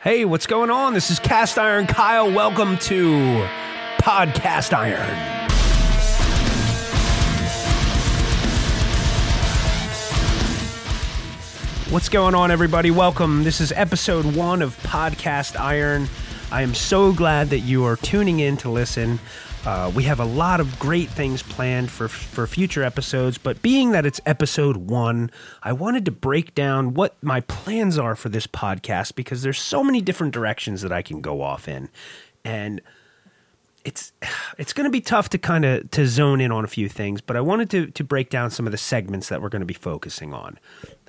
Hey, what's going on? This is Cast Iron Kyle. Welcome to Podcast Iron. What's going on, everybody? Welcome. This is episode one of Podcast Iron. I am so glad that you are tuning in to listen. Uh, we have a lot of great things planned for for future episodes, but being that it's episode one, I wanted to break down what my plans are for this podcast because there's so many different directions that I can go off in, and it's it's going to be tough to kind of to zone in on a few things. But I wanted to to break down some of the segments that we're going to be focusing on.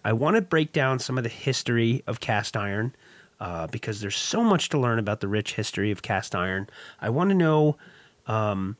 I want to break down some of the history of cast iron uh, because there's so much to learn about the rich history of cast iron. I want to know um,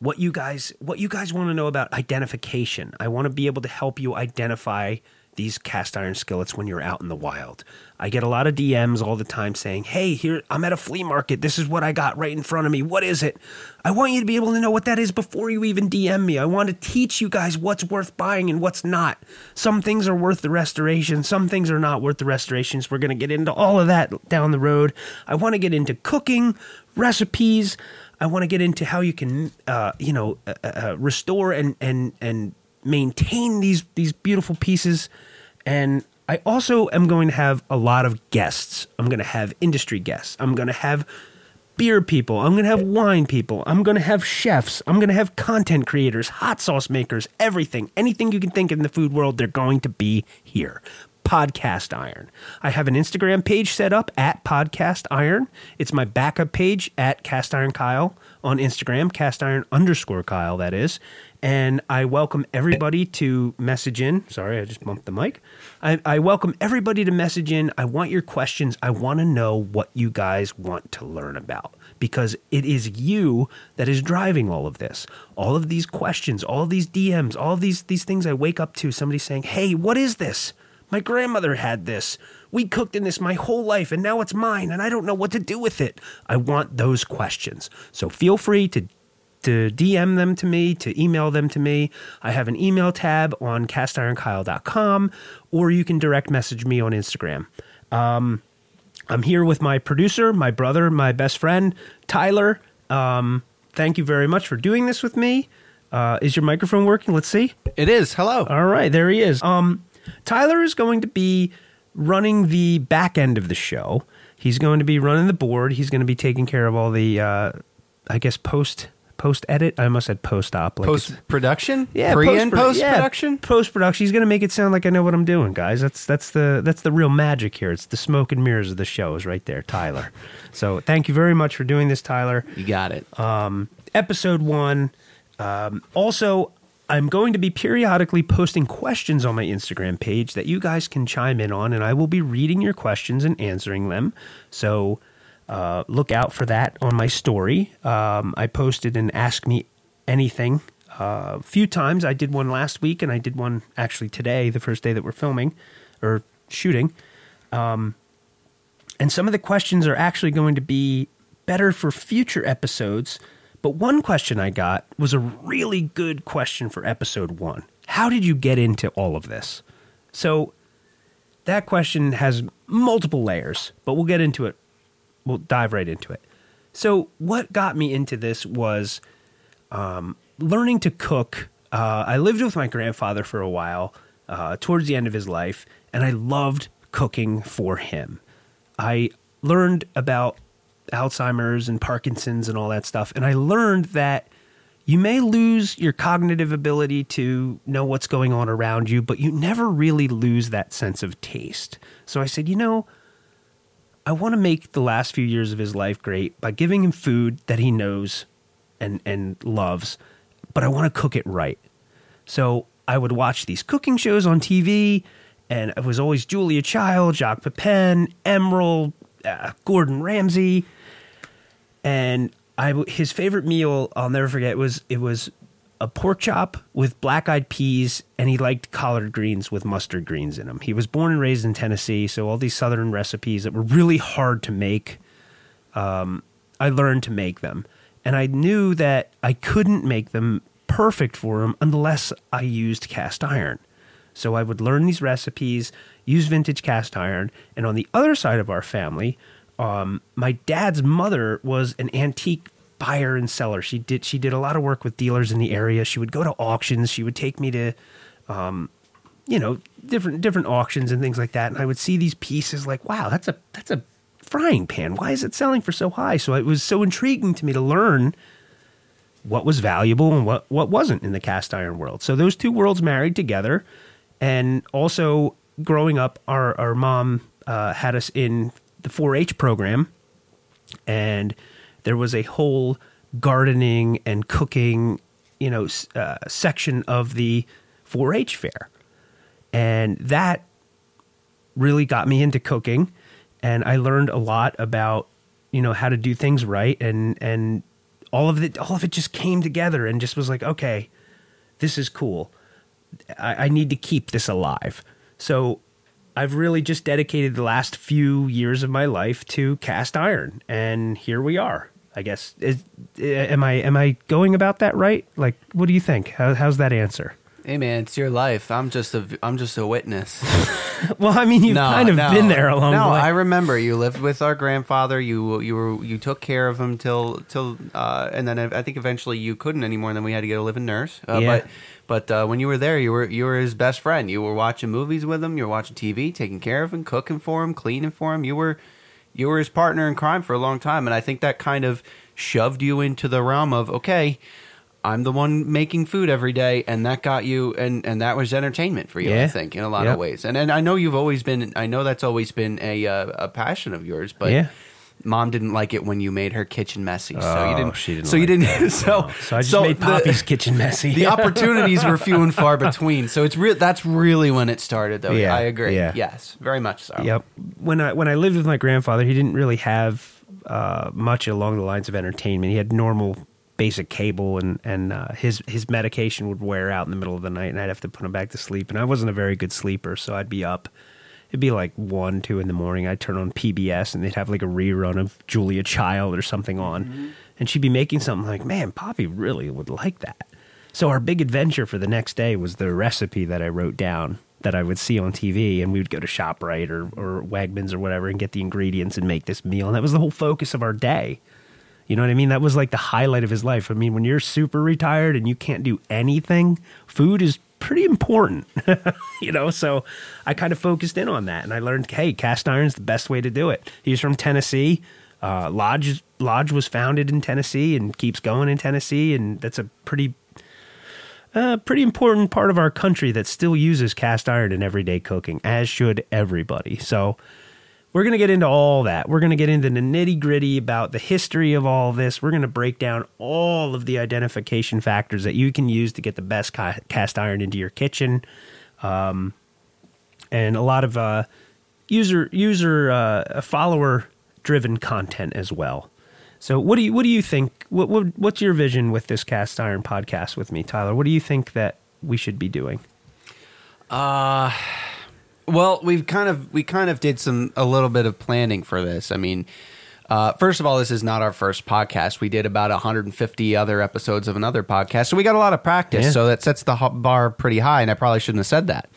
what you guys what you guys want to know about identification. I want to be able to help you identify these cast iron skillets when you're out in the wild. I get a lot of DMs all the time saying, "Hey, here I'm at a flea market. This is what I got right in front of me. What is it?" I want you to be able to know what that is before you even DM me. I want to teach you guys what's worth buying and what's not. Some things are worth the restoration, some things are not worth the restorations. We're going to get into all of that down the road. I want to get into cooking, recipes. I want to get into how you can, uh, you know, uh, uh, restore and and and maintain these these beautiful pieces. And I also am going to have a lot of guests. I'm going to have industry guests. I'm going to have beer people. I'm going to have wine people. I'm going to have chefs. I'm going to have content creators, hot sauce makers, everything. Anything you can think of in the food world, they're going to be here. Podcast Iron. I have an Instagram page set up at Podcast Iron. It's my backup page at Cast Iron Kyle on Instagram, Cast Iron underscore Kyle, that is. And I welcome everybody to message in. Sorry, I just bumped the mic. I, I welcome everybody to message in. I want your questions. I want to know what you guys want to learn about because it is you that is driving all of this. All of these questions, all of these DMs, all of these these things I wake up to somebody saying, "Hey, what is this?" My grandmother had this. We cooked in this my whole life and now it's mine and I don't know what to do with it. I want those questions. So feel free to to DM them to me, to email them to me. I have an email tab on castironkyle.com or you can direct message me on Instagram. Um, I'm here with my producer, my brother, my best friend, Tyler. Um, thank you very much for doing this with me. Uh, is your microphone working? Let's see. It is. Hello. All right, there he is. Um, Tyler is going to be running the back end of the show. He's going to be running the board. He's going to be taking care of all the, uh, I guess, post post edit. I almost said post op. Like post production. Yeah, pre and post production. Post production. He's going to make it sound like I know what I'm doing, guys. That's that's the that's the real magic here. It's the smoke and mirrors of the show is right there, Tyler. so thank you very much for doing this, Tyler. You got it. Um, episode one. Um, also, I'm going to be periodically posting questions on my Instagram page that you guys can chime in on, and I will be reading your questions and answering them. So uh, look out for that on my story. Um, I posted an Ask Me Anything uh, a few times. I did one last week, and I did one actually today, the first day that we're filming or shooting. Um, and some of the questions are actually going to be better for future episodes but one question I got was a really good question for episode one. How did you get into all of this? So that question has multiple layers, but we'll get into it. We'll dive right into it. So, what got me into this was um, learning to cook. Uh, I lived with my grandfather for a while uh, towards the end of his life, and I loved cooking for him. I learned about Alzheimer's and Parkinson's and all that stuff. And I learned that you may lose your cognitive ability to know what's going on around you, but you never really lose that sense of taste. So I said, you know, I want to make the last few years of his life great by giving him food that he knows and, and loves, but I want to cook it right. So I would watch these cooking shows on TV, and it was always Julia Child, Jacques Pepin, Emeril, uh, Gordon Ramsay, and I his favorite meal I'll never forget was it was a pork chop with black eyed peas, and he liked collard greens with mustard greens in them. He was born and raised in Tennessee, so all these southern recipes that were really hard to make, um, I learned to make them, and I knew that I couldn't make them perfect for him unless I used cast iron. So I would learn these recipes, use vintage cast iron, and on the other side of our family, um, my dad's mother was an antique buyer and seller. She did she did a lot of work with dealers in the area. She would go to auctions. She would take me to, um, you know, different different auctions and things like that. And I would see these pieces like, wow, that's a that's a frying pan. Why is it selling for so high? So it was so intriguing to me to learn what was valuable and what what wasn't in the cast iron world. So those two worlds married together, and also growing up, our our mom uh, had us in the 4-H program, and there was a whole gardening and cooking, you know, uh, section of the 4-H fair, and that really got me into cooking, and I learned a lot about you know how to do things right, and and all of it all of it just came together and just was like, okay, this is cool. I, I need to keep this alive. So I've really just dedicated the last few years of my life to cast iron, and here we are. I guess. Is, eh, am I am I going about that right? Like, what do you think? How, how's that answer? Hey man, it's your life. I'm just a I'm just a witness. well, I mean, you've no, kind of no, been there along no, the way. I remember you lived with our grandfather. You you were you took care of him till till uh, and then I think eventually you couldn't anymore. And then we had to get a live-in nurse. Uh, yeah. But but uh, when you were there, you were you were his best friend. You were watching movies with him. You were watching TV, taking care of him, cooking for him, cleaning for him. You were you were his partner in crime for a long time, and I think that kind of shoved you into the realm of okay. I'm the one making food every day, and that got you, and, and that was entertainment for you. Yeah. I think in a lot yep. of ways, and and I know you've always been, I know that's always been a uh, a passion of yours, but yeah. Mom didn't like it when you made her kitchen messy, so oh, you didn't. She didn't. So like you didn't. So so I just so made Poppy's the, kitchen messy. the opportunities were few and far between. So it's real. That's really when it started, though. Yeah, I agree. Yeah. Yes, very much so. Yep. When I when I lived with my grandfather, he didn't really have uh, much along the lines of entertainment. He had normal basic cable and and uh, his his medication would wear out in the middle of the night and I'd have to put him back to sleep. And I wasn't a very good sleeper so I'd be up. It'd be like one two in the morning. I'd turn on PBS and they'd have like a rerun of Julia Child or something on. Mm-hmm. and she'd be making something like man Poppy really would like that. So our big adventure for the next day was the recipe that I wrote down that I would see on TV, and we would go to Shoprite or or Wegmans or whatever and get the ingredients and make this meal, and that was the whole focus of our day. You know what I mean? That was like the highlight of his life. I mean, when you're super retired and you can't do anything, food is pretty important. you know, so I kind of focused in on that and I learned, hey, cast iron is the best way to do it. He's from Tennessee. Uh, Lodge Lodge was founded in Tennessee and keeps going in Tennessee, and that's a pretty uh, pretty important part of our country that still uses cast iron in everyday cooking, as should everybody. So we're going to get into all that. We're going to get into the nitty gritty about the history of all this. We're going to break down all of the identification factors that you can use to get the best ca- cast iron into your kitchen, um, and a lot of uh, user user uh, follower driven content as well. So, what do you what do you think? What, what what's your vision with this cast iron podcast with me, Tyler? What do you think that we should be doing? Uh well, we've kind of we kind of did some a little bit of planning for this. I mean, uh, first of all, this is not our first podcast. We did about 150 other episodes of another podcast, so we got a lot of practice. Yeah. So that sets the bar pretty high, and I probably shouldn't have said that.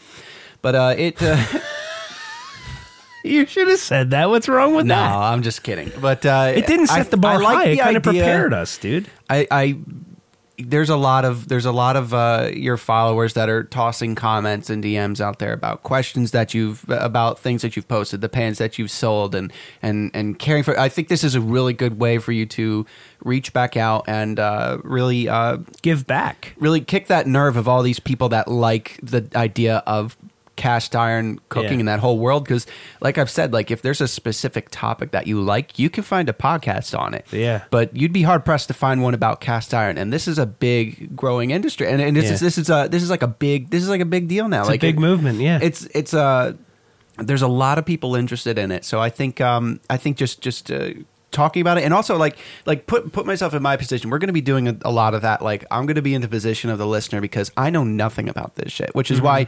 But uh, it. Uh, you should have said that. What's wrong with no, that? No, I'm just kidding. But uh, it didn't set I, the bar I high. Like it kind of prepared us, dude. I, I there's a lot of there's a lot of uh, your followers that are tossing comments and DMs out there about questions that you've about things that you've posted, the pans that you've sold, and and and caring for. I think this is a really good way for you to reach back out and uh, really uh, give back, really kick that nerve of all these people that like the idea of cast iron cooking yeah. in that whole world because like i've said like if there's a specific topic that you like you can find a podcast on it. Yeah. But you'd be hard pressed to find one about cast iron and this is a big growing industry and, and this yeah. is this is a this is like a big this is like a big deal now. It's like a big it, movement yeah. it's it's a uh, there's a lot of people interested in it. So i think um i think just just uh, talking about it and also like like put put myself in my position. We're going to be doing a, a, lot of that. Like i'm going to be in the position of the listener because i know nothing about this shit which is mm-hmm. why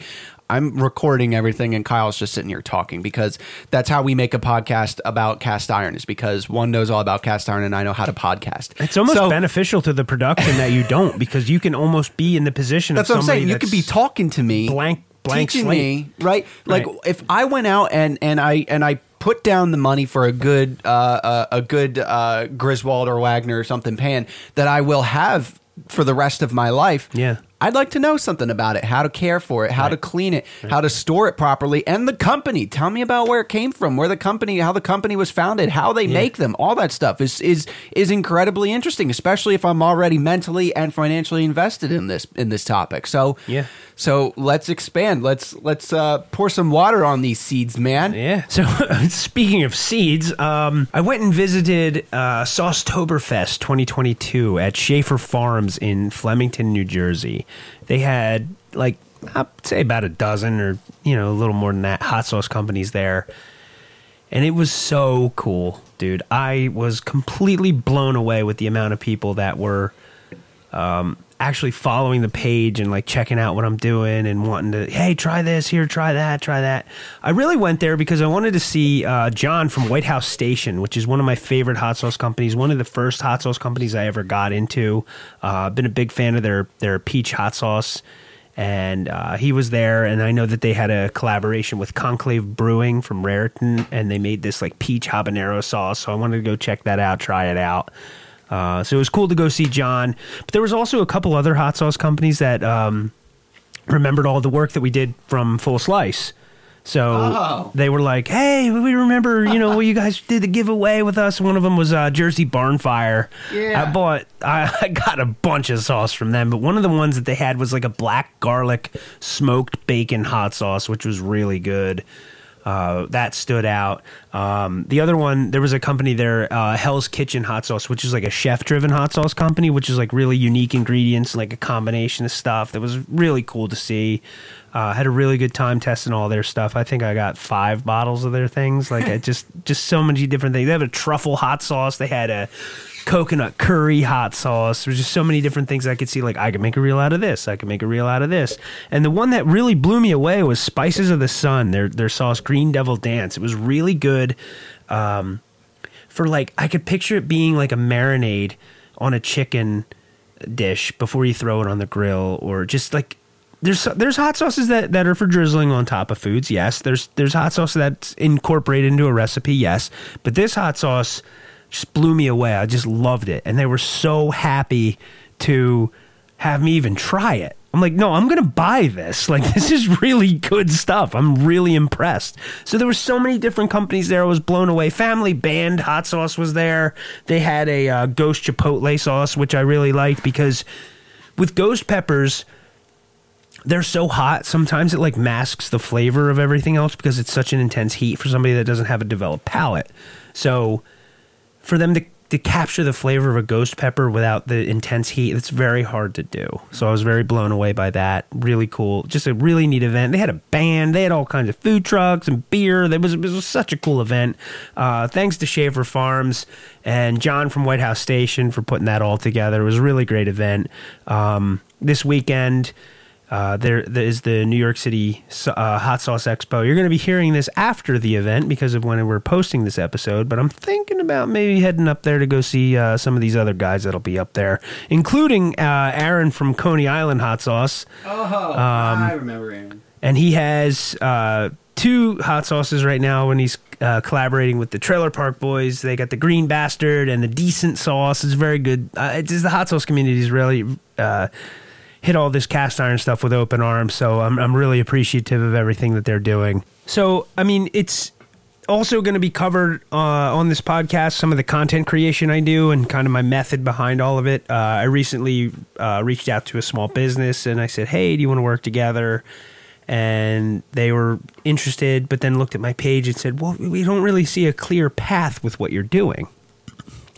i'm recording everything and kyle's just sitting here talking because that's how we make a podcast about cast iron is because one knows all about cast iron and i know how to podcast it's almost so, beneficial to the production that you don't because you can almost be in the position that's of what i'm saying you could be talking to me blank teaching slate. me right. Like Right. if I went out and and I and I put down the money for a good uh, uh, a good uh, Griswold or Wagner or something pan that I will have for the rest of my life. Yeah. I'd like to know something about it, how to care for it, how to clean it, how to store it properly, and the company. Tell me about where it came from, where the company, how the company was founded, how they make them. All that stuff is is is incredibly interesting, especially if I'm already mentally and financially invested in this in this topic. So Yeah. so let's expand. Let's let's uh, pour some water on these seeds, man. Yeah. So speaking of seeds, um, I went and visited uh, Saucetoberfest 2022 at Schaefer Farms in Flemington, New Jersey. They had like I'd say about a dozen or you know a little more than that hot sauce companies there. And it was so cool, dude. I was completely blown away with the amount of people that were um, actually following the page and like checking out what I'm doing and wanting to, hey, try this here, try that, try that. I really went there because I wanted to see uh, John from White House Station, which is one of my favorite hot sauce companies, one of the first hot sauce companies I ever got into. Uh, I've been a big fan of their their peach hot sauce. And uh, he was there, and I know that they had a collaboration with Conclave Brewing from Raritan, and they made this like peach habanero sauce. So I wanted to go check that out, try it out. Uh, so it was cool to go see John. But there was also a couple other hot sauce companies that um, remembered all the work that we did from Full Slice. So Oh. they were like, "Hey, we remember, you know, what you guys did the giveaway with us." One of them was uh, Jersey Barnfire. Yeah. I bought, I, I got a bunch of sauce from them, but one of the ones that they had was like a black garlic smoked bacon hot sauce, which was really good. Uh, that stood out. Um, the other one, there was a company there, uh, Hell's Kitchen Hot Sauce, which is like a chef-driven hot sauce company, which is like really unique ingredients, like a combination of stuff that was really cool to see. Uh, had a really good time testing all their stuff. I think I got five bottles of their things. Like it just, just so many different things. They have a truffle hot sauce. They had a coconut curry hot sauce. There's just so many different things I could see. Like I could make a reel out of this. I could make a reel out of this. And the one that really blew me away was Spices of the Sun. Their their sauce, Green Devil Dance. It was really good. Um, for like I could picture it being like a marinade on a chicken dish before you throw it on the grill, or just like there's there's hot sauces that, that are for drizzling on top of foods. Yes, there's there's hot sauce that's incorporated into a recipe. Yes, but this hot sauce just blew me away. I just loved it, and they were so happy to have me even try it. I'm like, no, I'm gonna buy this. Like, this is really good stuff. I'm really impressed. So there were so many different companies there. I was blown away. Family Band hot sauce was there. They had a uh, Ghost Chipotle sauce, which I really liked because with ghost peppers they're so hot sometimes it like masks the flavor of everything else because it's such an intense heat for somebody that doesn't have a developed palate so for them to, to capture the flavor of a ghost pepper without the intense heat it's very hard to do. So i was very blown away by that. Really cool. Just a really neat event. They had a band. They had all kinds of food trucks and beer. There was, it was such a cool event. Uh, thanks to Schaefer farms and john from white house station for putting that all together. It was a really great event. Um, this weekend uh, there, there is the New York City uh, Hot Sauce Expo. You're going to be hearing this after the event because of when we're posting this episode. But I'm thinking about maybe heading up there to go see uh, some of these other guys that'll be up there, including uh, Aaron from Coney Island Hot Sauce, Oh, I remember Aaron. and he has uh, two hot sauces right now when he's uh, collaborating with the Trailer Park Boys. They got the Green Bastard and the Decent Sauce. It's very good. Uh, it's the hot sauce community is really uh, hit all this cast iron stuff with open arms. So I'm I'm really appreciative of everything that they're doing. So I mean, it's also going to be covered uh, on this podcast some of the content creation I do and kind of my method behind all of it. Uh, I recently uh, reached out to a small business and I said, "Hey, do you want to work together?" And they were interested, but then looked at my page and said, "Well, we don't really see a clear path with what you're doing."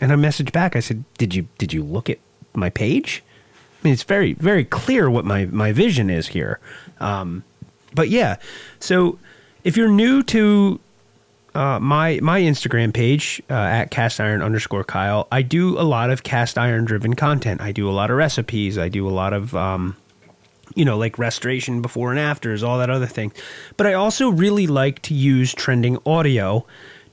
And I messaged back. I said, "Did you did you look at my page?" I mean, it's very, very clear what my, my vision is here. Um, but yeah, so if you're new to uh, my my Instagram page uh, at cast iron underscore Kyle, I do a lot of cast iron driven content. I do a lot of recipes. I do a lot of um, you know like restoration before and afters, all that other thing. But I also really like to use trending audio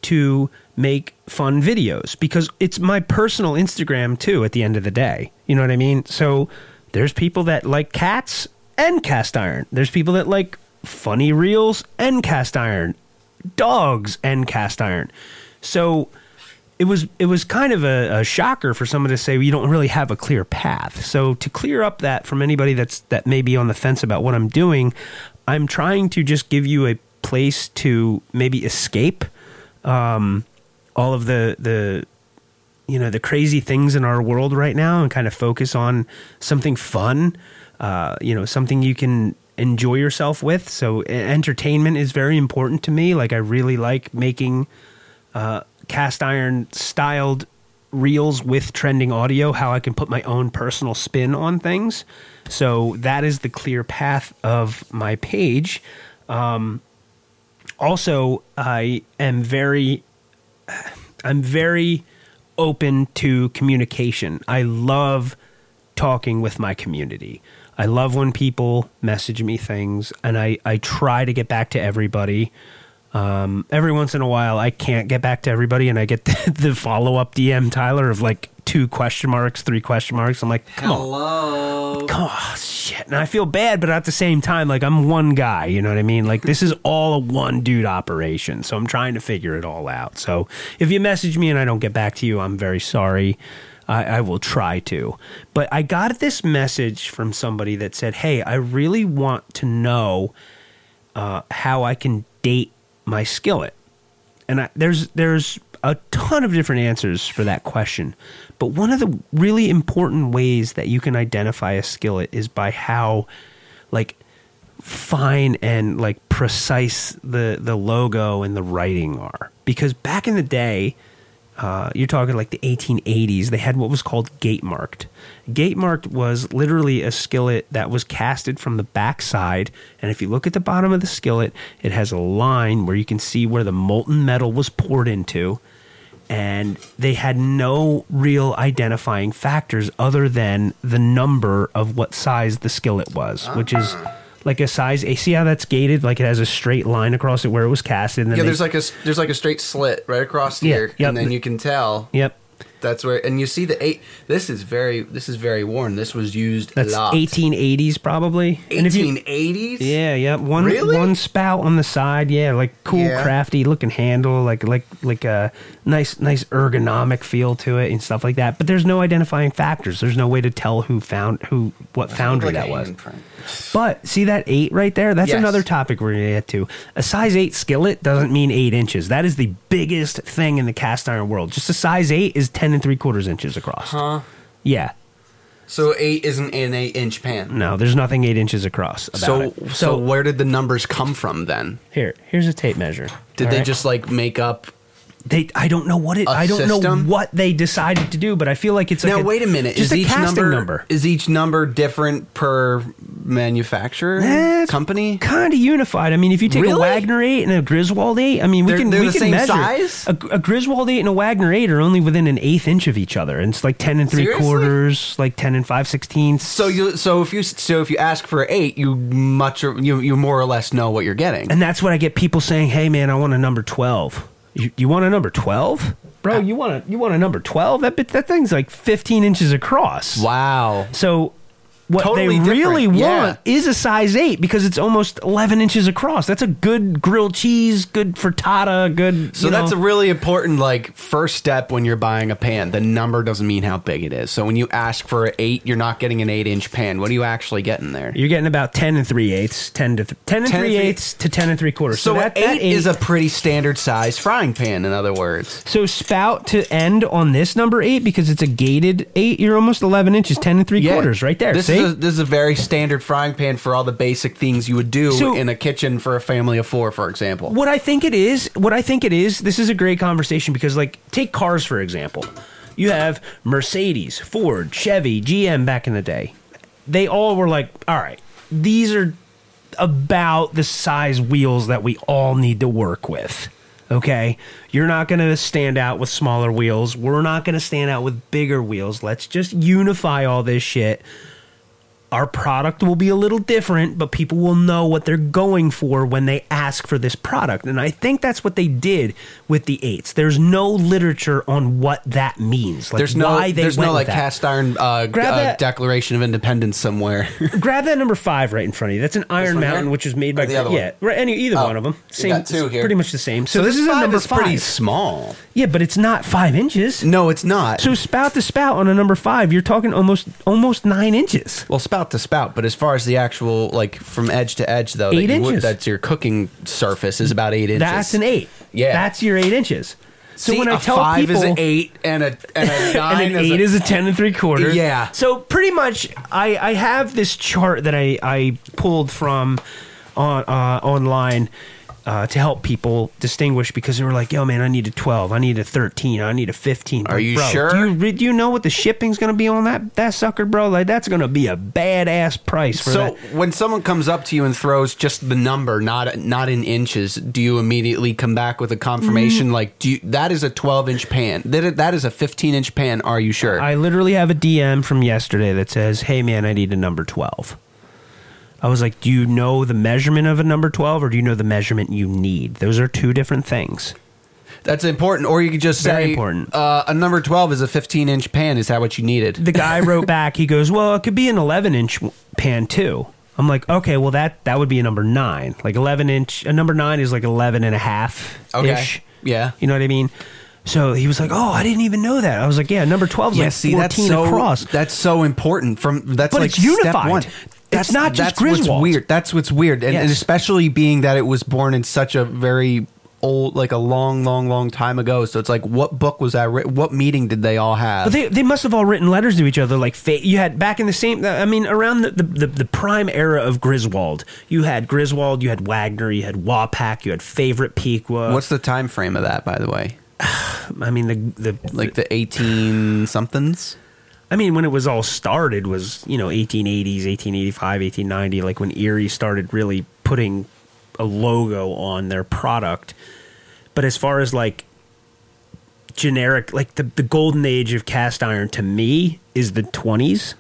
to make fun videos because it's my personal Instagram too at the end of the day. You know what I mean? So there's people that like cats and cast iron. There's people that like funny reels and cast iron, dogs and cast iron. So it was it was kind of a, a, shocker for someone to say well, you don't really have a clear path. So to clear up that from anybody that's that may be on the fence about what I'm doing, I'm trying to just give you a place to maybe escape um, all of the the you know the crazy things in our world right now and kind of focus on something fun. Uh, you know, something you can enjoy yourself with. So entertainment is very important to me. Like I really like making uh, cast iron styled reels with trending audio, how I can put my own personal spin on things. So that is the clear path of my page. Um, also, I am very, I'm very open to communication. I love talking with my community. I love when people message me things, and I, I try to get back to everybody. Um, every once in a while, I can't get back to everybody, and I get the, the follow up DM Tyler of like two question marks, three question marks. I'm like, come Hello. on, come on, shit. And I feel bad, but at the same time, like I'm one guy. You know what I mean? Like this is all a one dude operation, so I'm trying to figure it all out. So if you message me and I don't get back to you, I'm very sorry. I, I will try to. But I got this message from somebody that said, "Hey, I really want to know uh, how I can date my skillet." And I, there's there's a ton of different answers for that question. But one of the really important ways that you can identify a skillet is by how like fine and like precise the the logo and the writing are. Because back in the day, uh, you're talking like the 1880s, they had what was called gate marked. Gate marked was literally a skillet that was casted from the backside. And if you look at the bottom of the skillet, it has a line where you can see where the molten metal was poured into. And they had no real identifying factors other than the number of what size the skillet was, which is ah. like a size A. See how that's gated? Like it has a straight line across it where it was casted. And then yeah, they- there's like a there's like a straight slit right across Yeah, here, yep. and then you can tell Yep. That's where. And you see the eight. This is very this is very worn. This was used That's a lot. 1880s probably. And if you- 1880s. Yeah, yeah. One Really? one spout on the side. Yeah, like cool, Yeah. crafty looking handle, like like like a nice nice ergonomic feel to it and stuff like that. But there's no identifying factors. There's no way to tell who found who what foundry Like that was. But see that eight right there? That's Yes. another topic we're gonna get to. A size eight skillet doesn't mean eight inches. That is the biggest thing in the cast iron world. Just a size eight is ten and three quarters inches across. Huh? Yeah. So eight isn't an eight inch pan. No, there's nothing eight inches across about So, it. so where did the numbers come from then? here, here's a tape measure. Did All they right? just like make up? They, I don't know what it. A I don't know what they decided to do, but I feel like it's like now wait a minute. Just is a each casting number, number. is each number different per manufacturer Eh, it's company? Kind of unified. I mean, if you take a Really? Wagner eight and a Griswold eight, I mean, we They're- can they're we the can same measure size? A, a Griswold eight and a Wagner eight are only within an eighth inch of each other, and it's like ten and three Seriously? quarters, like ten and five sixteenths. So you so if you so if you ask for eight, you much or, you you more or less know what you're getting. and that's what I get people saying. Hey, man, I want a number twelve. You, you want a number twelve, bro? You want a you want a number twelve? That bit that thing's like fifteen inches across. wow. So what Totally they really different, want yeah. is a size eight because it's almost eleven inches across. That's a good grilled cheese, good frittata, good. So that's know. a really important like first step when you're buying a pan. The number doesn't mean how big it is. So when you ask for an eight, you're not getting an eight inch pan. What are you actually getting there? You're getting about ten and three eighths, ten to th- ten and 10 three eighths to ten and three quarters. So, that, an that eight is a pretty standard size frying pan. In other words, so spout to end on this number eight because it's a gated eight. You're almost eleven inches, ten and three quarters, right there. This See? Is a, this is a very standard frying pan for all the basic things you would do So- in a kitchen for a family of four, for example. What I think it is, what I think it is, this is a great conversation because, like, take cars for example. You have Mercedes, Ford, Chevy, GM back in the day. They all were like, all right, these are about the size wheels that we all need to work with. Okay? You're not going to stand out with smaller wheels. We're not going to stand out with bigger wheels. Let's just unify all this shit our product will be a little different, but people will know what they're going for when they ask for this product. And I think that's what they did with the eights. There's no literature on what that means. Like There's no, there's no like that. cast iron uh, Grab uh, that- Declaration of Independence somewhere. Grab that number five right in front of you. That's an Iron Mountain, here? which is made by the other yeah, one? any either Oh, one of them. Same, two here. pretty much the same. So, so this, is a number is five. pretty small. yeah, but it's not five inches. No, it's not. So spout to spout on a number five, you're talking almost almost nine inches. well, spout to spout, but as far as the actual like from edge to edge though, Eight that you would- inches. that's your cooking surface is about eight inches. That's an eight. Yeah. that's your eight inches. So See, when I a tell five people is an eight and a and a nine and an is eight a, is a ten and three quarter. Yeah. So pretty much, I I have this chart that I I pulled from on uh, online. Uh, to help people distinguish because they were like, "Yo, man, I need a 12, I need a 13, I need a 15." Are Like, you bro, sure? Do you, re- do you know what the shipping's going to be on that that sucker, bro? Like, that's going to be a badass price for So that. when someone comes up to you and throws just the number, not not in inches, do you immediately come back with a Mm. confirmation? Like, do you, that is a twelve inch pan? That that is a fifteen inch pan? Are you sure? I literally have a DM from yesterday that says, "Hey man, I need a number 12." I was like, "Do you know the measurement of a number 12 or do you know the measurement you need?" Those are two different things. That's important. Or you could just Very say important. Uh, a number twelve is a fifteen inch pan. Is that what you needed? The guy wrote back, he goes, "Well, it could be an 11 inch pan too." I'm like, "Okay, well that that would be a number 9. Like 11 inch a number 9 is like 11 and a half ish. Yeah. You know what I mean? So he was like, "Oh, I didn't even know that." I was like, "Yeah, number 12 is Yeah, like see, 14 that's so across." that's so important. From that's But like it's step unified. one. It's not just that's what's Griswold. weird. That's what's weird, and, and especially being that it was born in such a very old, like a long, long, long time ago. So it's like, what book was that? What meeting did they all have? But they, they must have all written letters to each other. Like you had back in the same. Uh, I mean, around the, the, the, the prime era of Griswold, you had Griswold, you had Wagner, you had Wapak, you had Favorite Piqua. What's the time frame of that, by the way? I mean the the Like the eighteen somethings. I mean when it was all started was you know 1880s, 1885, 1890. Like when Erie started really putting a logo on their product. But as far as like generic, like the the golden age of cast iron to me is the 20s.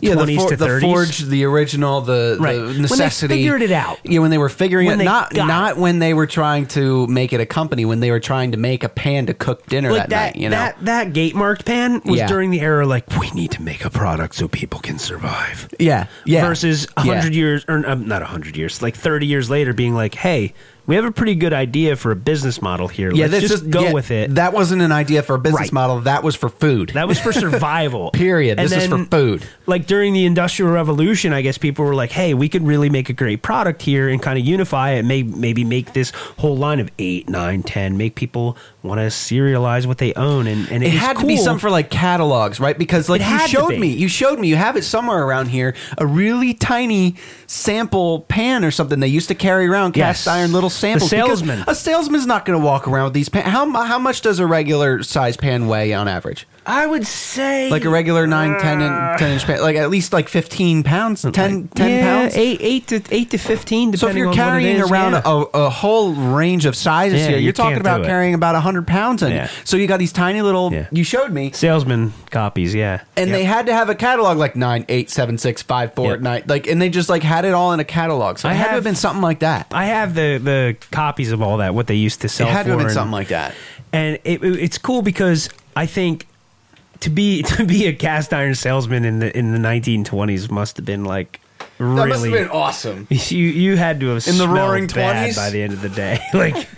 Yeah, the, 20s for, the forge, the original, the, Right. the When they necessity. figured it out. Yeah, when they were figuring When it, they not got not when they were trying to make it a company. When they were trying to make a pan to cook dinner like that, that night. You know, that that gate marked pan was Yeah. during the era like we need to make a product so people can survive. yeah, yeah. Versus a Yeah. hundred years or um, not a hundred years, like thirty years later, being like, hey, we have a pretty good idea for a business model here. Yeah, Let's just, go yeah, with it. That wasn't an idea for a business Right. model. That was for food. That was for survival. Period. And This is for food. Like during the Industrial Revolution, I guess people were like, "Hey, we could really make a great product here and kind of unify it. May maybe make this whole line of eight, nine, ten, make people want to serialize what they own." And and it, it had to be cool. something for like catalogs, right? Because like you showed me, you showed me, you have it somewhere around here, a really tiny sample pan or something they used to carry around cast Yes. iron little The samples. because salesman. a salesman's not going to walk around with these pan. How how much does a regular size pan weigh on average? I would say Like a regular 9, uh, 10, in, 10 inch pan, like at least like fifteen pounds, 10, 10 yeah, pounds. eight, eight to eight to fifteen. So if you're on carrying is, around yeah. a, a whole range of sizes Yeah, here, you you're talking about carrying about 100 pounds. And Yeah. so you got these tiny little, Yeah. you showed me, salesman copies, yeah, and Yep. they had to have a catalog like nine, eight, seven, six, five, four, Yep. nine, like, and they just like had it all in a catalog. So it I had to have- have been something like that. I have the the copies of all that what they used to sell. It sell. had to have been and- something like that. and it, it- it's cool because I think to be to be a cast iron salesman in the in the 1920s must have been like really awesome. you you had to have In the roaring 20s? by the end of the day. like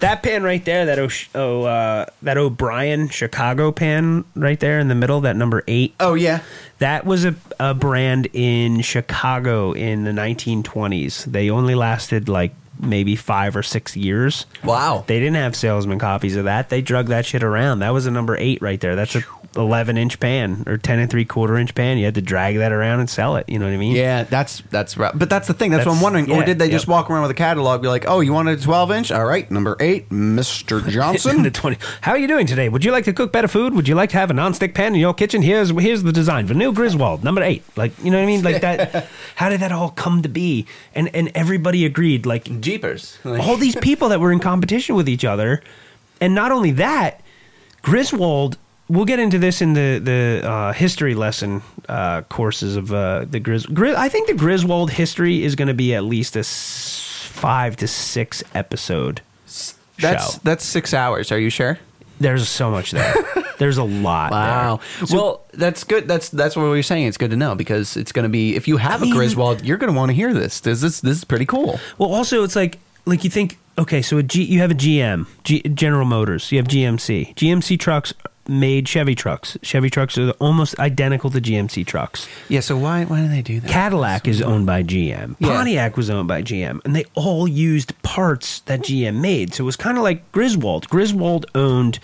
that pan right there, that o, oh uh, that O'Brien Chicago pan right there in the middle, that number eight. Oh yeah, That was a, a brand in Chicago in the 1920s. They only lasted like maybe five or six years. wow. They didn't have salesman copies of that. They drug that shit around. That was a number eight right there. That's a 11 inch pan or 10 and three quarter inch pan. You had to drag that around and sell it. You know what I mean? Yeah, that's that's right. But that's the thing. That's, what I'm That's- wondering. or yeah, did they just yep. walk around with a catalog, be like, "Oh, you wanted a 12 inch? All right, number eight, Mister In Johnson." the 20. How are you doing today? Would you like to cook better food? Would you like to have a non-stick pan in your kitchen? Here's here's the design. Vanille Griswold, number eight. Like, you know what I mean? Like that. how did that all come to be? And and everybody agreed. Like Jeepers. all these people that were in competition with each other, and not only that, Griswold we'll get into this in the the uh, history lesson uh, courses of uh, the Gris. Gris. I think the Griswold history is going to be at least a s- five to six episode. That's show. that's six hours. Are you sure? There's so much there. There's a lot. Wow. there. well, that's good. That's that's what we were saying. It's good to know because it's going to be if you have mean- a Griswold, you're going to want to hear this. This this this is pretty cool. Well, also it's like like you think okay, so a G, you have a GM, G, General Motors, you have GMC. GMC trucks made Chevy trucks. Chevy trucks are almost identical to GMC trucks. Yeah. So why why do they do that? Cadillac is owned by GM. Yeah. Pontiac was owned by GM, and they all used parts that GM made. So it was kind of like Griswold. Griswold owned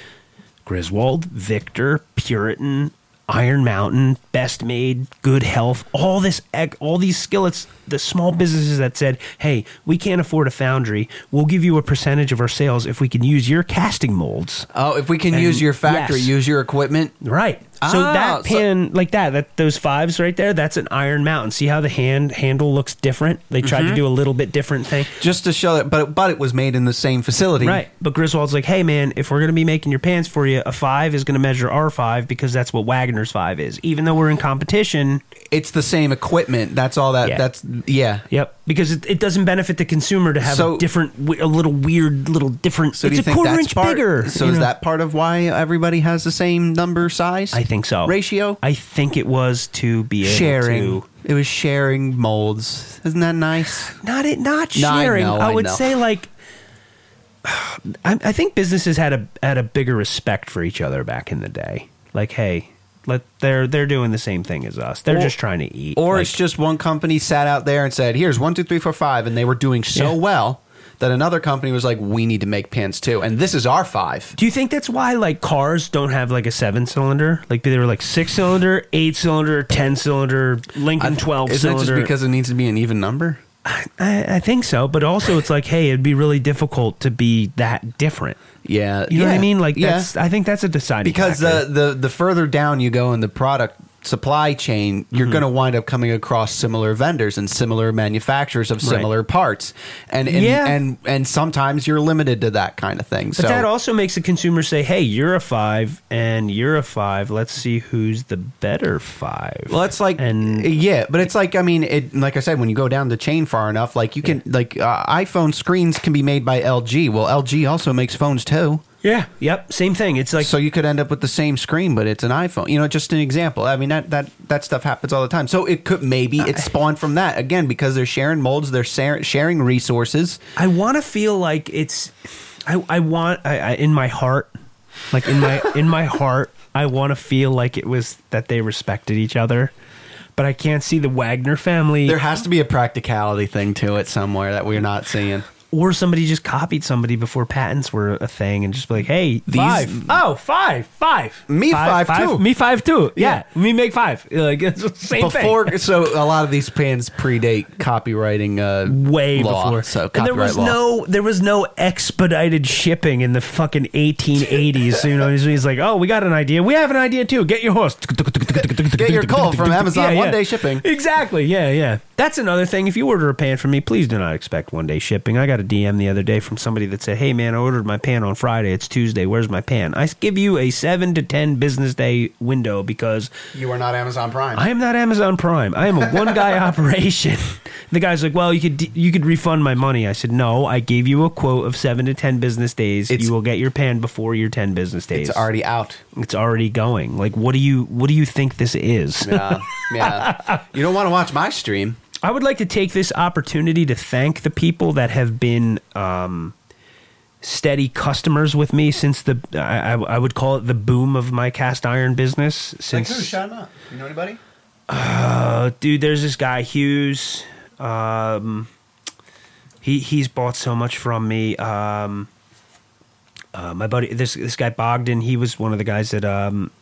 Griswold, Victor, Puritan, Iron Mountain, Best Made, Good Health, all this, all these skillets. The small businesses that said, "Hey, we can't afford a foundry. We'll give you a percentage of our sales if we can use your casting molds." Oh, if we can And- use your factory, yes. use your equipment. Right. So Ah, that so- like that, that those fives right there, that's an Iron Mountain. See how the hand handle looks different? They tried Mm-hmm. to do a little bit different thing. Just to show that, but but it was made in the same facility. Right. But Griswold's like, hey man, if we're gonna be making your pants for you, a five is gonna measure our five because that's what Wagner's five is. Even though we're in competition. It's the same equipment. That's all that. Yeah. That's yeah. Yep. Because it, it doesn't benefit the consumer to have So- a different, a little weird, little different. So it's a quarter inch part, bigger. So is know? that part of why everybody has the same number size? I think so. ratio I think it was to be able sharing. to It was sharing molds. Isn't that nice? not it not No, I sharing. know, I, I would know. say like I, I think businesses had a had a bigger respect for each other back in the day. Like, hey, let they're they're doing the same thing as us. They're Or- just trying to eat. Or Like, it's just one company sat out there and said, "Here's one, two, three, four, five," and they were doing so Yeah. well that another company was like, "We need to make pants too," and this is our five. Do you think that's why like cars don't have like a seven cylinder? Like they were like six cylinder, eight cylinder, ten cylinder, Lincoln twelve Isn't it cylinder. just because it needs to be an even number? I, I think so, but also it's like, hey, it'd be really difficult to be that different. Yeah, You know what I mean? Like yeah. that's I think that's a deciding because factor. the, the the further down you go in the product supply chain, Mm-hmm. you're going to wind up coming across similar vendors and similar manufacturers of Right. similar parts, and and, Yeah. and and sometimes you're limited to that kind of thing. But so that also makes the consumer say, "Hey, you're a five, and you're a five. Let's see who's the better five." Well, it's like and yeah, but it's like I mean, it like I said, when you go down the chain far enough, like you can like uh, iPhone screens can be made by LG. Well, LG also makes phones too, yeah, yep, same thing. It's like so you could end up with the same screen, but it's an iPhone. You know, just an example. I mean, that that that stuff happens all the time. So it could maybe it spawned from that again because they're sharing molds, they're sharing resources. I want to feel like it's. I I want I, I in my heart, like in my in my heart, I want to feel like it was that they respected each other, but I can't see the Wagner family There has to be a practicality thing to it somewhere that we're not seeing. Or somebody just copied somebody before patents were a thing and just be like, hey, These- five. Oh, five, five. Me five, too. Me five too. Yeah, Yeah. me make five. Like it's the same Before, thing. so a lot of these pans predate copywriting. Uh, Way law, before. So and there was law. no there was no expedited shipping in the fucking 1880s. So, you know, he's like, oh, we got an idea. We have an idea too. Get your horse. Get your coal from Amazon, Yeah, one yeah. day shipping. Exactly. Yeah, yeah. That's another thing. If you order a pan from me, please do not expect one day shipping. I got a DM the other day from somebody that said, "Hey, man, I ordered my pan on Friday. It's Tuesday. Where's my pan?" I give you a seven to ten business day window because You are not Amazon Prime. I am not Amazon Prime. I am a one guy operation. The guy's like, "Well, you could you could refund my money." I said, "No, I gave you a quote of seven to ten business days. It's- you will get your pan before your ten business days. it's already out. it's already going. Like, what do you what do you think this is?" Yeah, yeah. You don't want to watch my stream. I would like to take this opportunity to thank the people that have been um, steady customers with me since the I, I I would call it the boom of my cast iron business. Since up? You know anybody? uh, dude, there's this guy Hughes. Um, he he's bought so much from me. Um, uh, my buddy, this this guy Bogdan, he was one of the guys that um,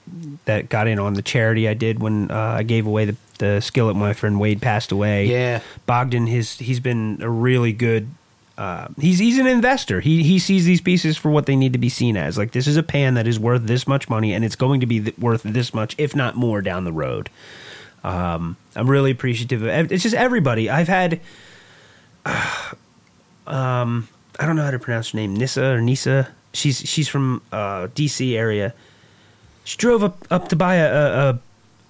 that got in on the charity I did when uh, I gave away the, the skillet. My friend Wade passed away. Yeah. Bogdan, his he's been a really good. Uh, he's he's an investor. He he sees these pieces for what they need to be seen as. Like this is a pan that is worth this much money, and it's going to be th- worth this much, if not more, down the road. Um, I'm really appreciative of. It's just everybody. I've had. um, I don't know how to pronounce her name. Nissa or Nisa. She's she's from uh, D.C. area. She drove up up to buy a a,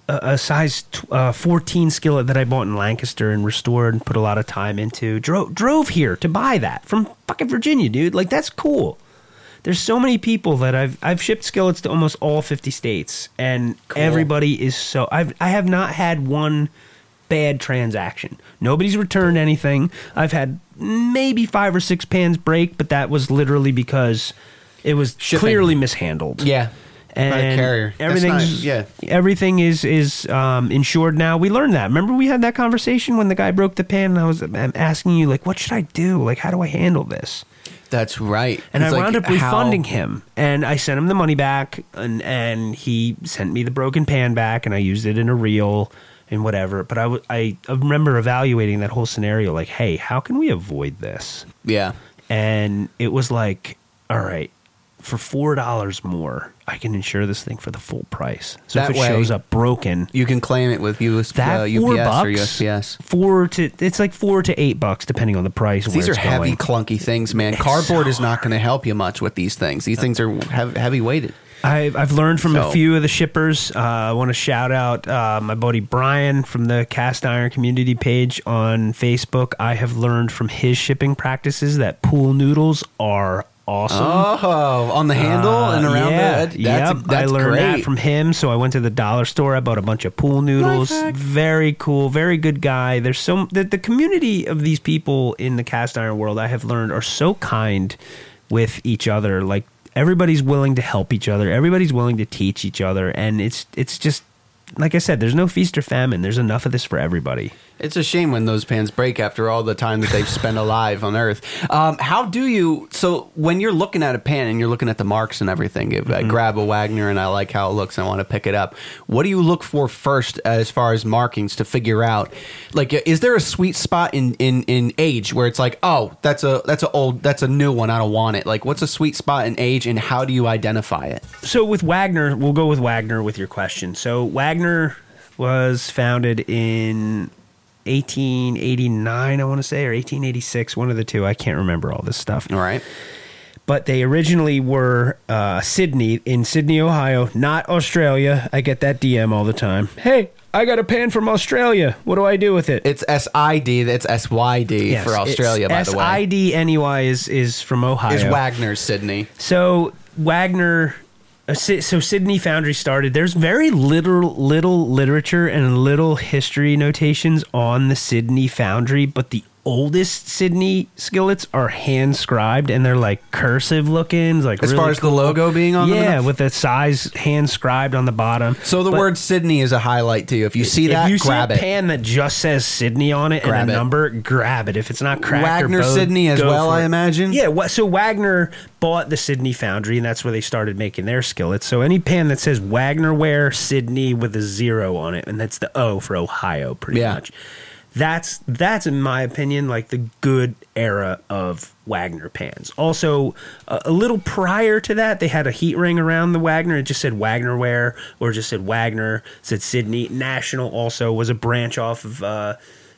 a, a size t- uh, 14 skillet that I bought in Lancaster and restored and put a lot of time into. Drove drove here to buy that from fucking Virginia, dude. Like that's cool. There's so many people that I've I've shipped skillets to almost all 50 states, and everybody is so I've I have not had one bad transaction. Nobody's returned anything. I've had maybe five or six pans break, but that was literally because it was Shipping. clearly mishandled. Yeah. And By a carrier. That's everything's yeah. everything is is um, insured now. We learned that. Remember we had that conversation when the guy broke the pan, and I was I'm asking you like, what should I do? Like, how do I handle this? That's right. And It's I like wound up how- refunding him, and I sent him the money back, and and he sent me the broken pan back, and I used it in a reel and whatever. But I w- I remember evaluating that whole scenario, like, hey, how can we avoid this? Yeah. And it was like, all right, for four dollars more, I can insure this thing for the full price. So That if it way- shows up broken, You can claim it with US, that uh, four UPS bucks, or USPS. four to it's like four to eight bucks depending on the price. These are heavy, going. clunky things, man. It's Cardboard so is not going to help you much with these things. These things are heavy, heavy weighted. I've, I've learned from So- a few of the shippers. Uh, I want to shout out uh, my buddy Brian from the Cast Iron Community page on Facebook. I have learned from his shipping practices that pool noodles are awesome. Oh, on the handle Uh, and around yeah, the. That's, yep. that's I learned great. that from him. So I went to the dollar store. I bought a bunch of pool noodles. Very cool. Very good guy. There's so the, the community of these people in the cast iron world. I have learned are so kind with each other. Like everybody's willing to help each other. Everybody's willing to teach each other, and it's it's just like I said. There's no feast or famine. There's enough of this for everybody. It's a shame when those pans break after all the time that they've spent alive on Earth. Um, how do you? So when you're looking at a pan and you're looking at the marks and everything, if Mm-hmm. I grab a Wagner and I like how it looks and I want to pick it up, what do you look for first as far as markings to figure out? Like, is there a sweet spot in in in age where it's like, oh, that's a that's a old that's a new one, I don't want it. Like, what's a sweet spot in age and how do you identify it? So with Wagner, we'll go with Wagner with your question. So Wagner was founded in 1889, I want to say, or 1886, one of the two. I can't remember all this stuff. All right. But they originally were uh, Sidney in Sidney, Ohio, not Australia. I get that DM all the time. Hey, I got a pan from Australia. What do I do with it? It's S I D. That's S Y D Yes, for Australia, by it's the way. S-I-D-N-E-Y is, is from Ohio. Is Wagner Sidney? So Wagner, so Sidney Foundry started. There's very little little literature and little history notations on the Sidney Foundry, but the oldest Sidney skillets are hand scribed and they're like cursive looking, like As really far as the logo being on yeah, with the size hand scribed on the bottom. So the But word Sidney is a highlight to you. If you see that, you grab see a it. pan that just says Sidney on it Grab and a it. number, grab it. If it's not cracked Wagner Sidney as well, I imagine? Yeah. So Wagner bought the Sidney foundry, and that's where they started making their skillets. So any pan that says Wagner Ware Sidney with a zero on it, and that's the O for Ohio, pretty Yeah. much. That's that's in my opinion like the good era of Wagner pans. Also, a, a little prior to that, they had a heat ring around the Wagner. It just said Wagner Ware, or just said Wagner. It said Sidney National. Also was a branch off of, uh,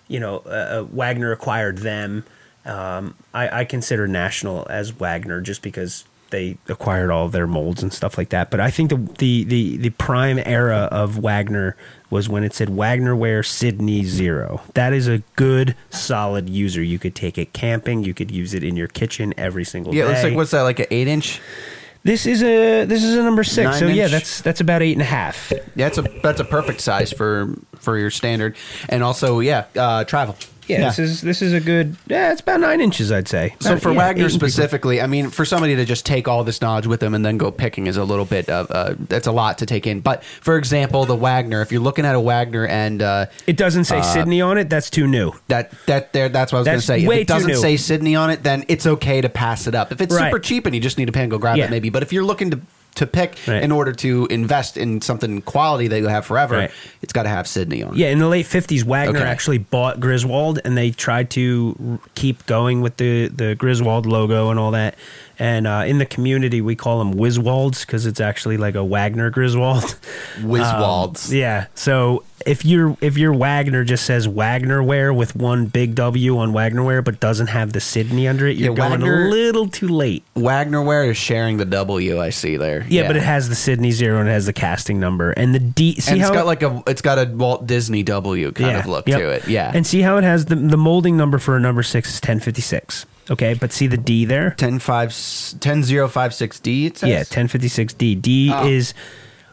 you know, uh, uh, Wagner acquired them. Um, I, I consider National as Wagner just because they acquired all of their molds and stuff like that. But I think the the the, the prime era of Wagner was when it said Wagner Ware Sidney Zero. That is a good, solid user. You could take it camping. You could use it in your kitchen every single day. Yeah, it looks like what's that? Like an eight inch? this is a this is a number six. Nine so yeah, that's that's about eight and a half. Yeah, that's a that's a perfect size for for your standard, and also yeah, uh, travel. Yeah, this is this is a good. Yeah, it's about nine inches, I'd say. So About- for yeah, Wagner eight and people. specifically, I mean, for somebody to just take all this knowledge with them and then go picking is a little bit of uh, that's a lot to take in. But for example, the Wagner, if you're looking at a Wagner and uh, it doesn't say Sidney on it. That's too new. that that there, that's what I was going to That's say. If it doesn't new. say Sidney on it, then it's okay to pass it up. If it's Right. super cheap and you just need a pen, go grab Yeah. it maybe. But if you're looking to to pick Right. in order to invest in something quality that you have forever, Right. it's got to have Sidney on. it. Yeah, in the late fifties, Wagner Okay. actually bought Griswold, and they tried to r- keep going with the the Griswold logo and all that. And uh, in the community, we call them Wiswalds because it's actually like a Wagner Griswold. Wiswalds. Um, yeah. So if your if your Wagner just says Wagnerware with one big W on Wagnerware, but doesn't have the Sidney under it, you're Yeah, going Wagner- a little too late. Wagnerware is sharing the W. I see there. Yeah, but it has the Sidney zero and it has the casting number and the D. See and it's how got it- like a it's got a Walt Disney W kind of look yep. to it. Yeah. and see how it has the the molding number for a number six is ten fifty six. Okay, but see the D there. 10 10056D it says. Yeah, 1056D. D Oh. is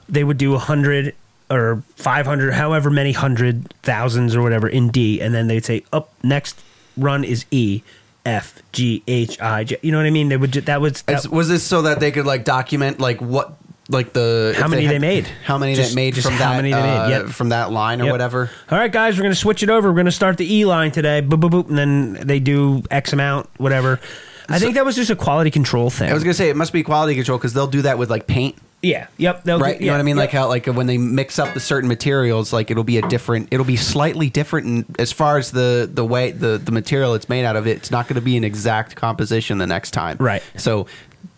they would do 100 or 500, however many hundred thousands or whatever in D, and then they'd say up next run is E, F, G, H, I, J. You know what I mean? They would ju- that was that, was this so that they could like document like what like the How many had- they made. how many Just- they made from how that many they made, uh, yep. from that line or Yep. whatever. All right, guys, we're going to switch it over. We're going to start the E line today. Boop, boop, boop, and then they do X amount, whatever. I think that was just a quality control thing. I was gonna say it must be quality control because they'll do that with like paint, yeah, yep. they'll do- right? You know yeah, what I mean? yep. Like how like when they mix up the certain materials, like it'll be a different, it'll be slightly different in, as far as the the way the the material it's made out of. It's not going to be an exact composition the next time, Right. So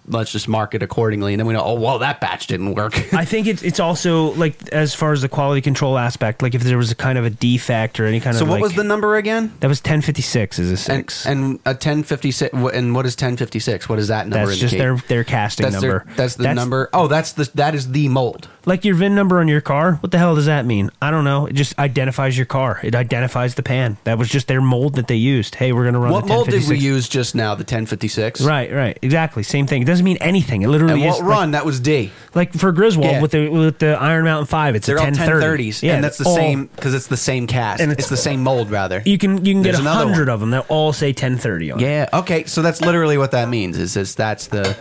let's just mark it accordingly, and then we know. Oh well, that batch didn't work. I think it's it's also like as far as the quality control aspect, like if there was a kind of a defect or any kind so of So what like- was the number again? that was ten fifty six is a And, six. and a ten fifty six. And what is ten fifty six? What is that number that's just indicate? their their casting that's number. Their, that's the number. Oh, that's the that is the mold. Like your VIN number on your car. What the hell does that mean? I don't know. It just identifies your car. It identifies the pan. That was just their mold that they used. Hey, we're gonna run What the mold did we 1056. use just now? The ten fifty six. Right, right, exactly. Same thing. It doesn't mean anything. It literally And is what like- run? That was D. Like, for Griswold Yeah. with the with the Iron Mountain Five, it's They're a ten thirties, Yeah, and that's the all- same because it's the same cast. And it's, it's- the same mold, rather. You can you can get a hundred of them. They'll all say ten thirty on. it. Yeah. Okay. So that's literally what that means. Is this that's the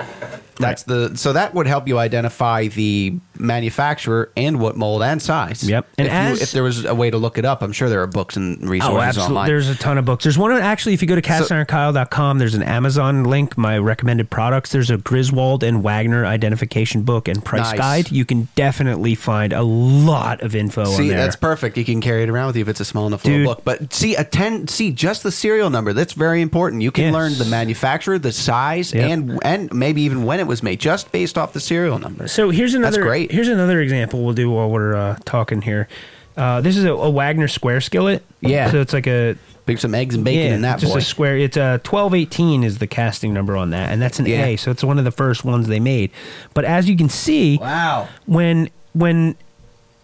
that's the so that would help you identify the manufacturer and what mold and size. Yep. And if, you- if there was a way to look it up, I'm sure there are books and oh, resources Oh, absolutely. online. There's a ton of books. There's one actually. If you go to castironkyle.com, there's an Amazon link. My recommended products. There's a Griswold and Wagner identification book and price Nice. guide. You can definitely find a lot of info See, on there. that's perfect. You can carry it around with you if it's a small enough Dude. little book. But see, a ten, see just the serial number. That's very important. You can Yes. learn the manufacturer, the size, Yep. and and maybe even when it was made, just based off the serial number. So here's another. That's great. Here's another example we'll do while we're uh, talking here. Uh, this is a, a Wagner square skillet. Yeah. So it's like a Maybe some eggs and bacon yeah, in that just boy. a square. It's a twelve eighteen is the casting number on that, and that's an Yeah. A. So it's one of the first ones they made. But as you can see, wow. when when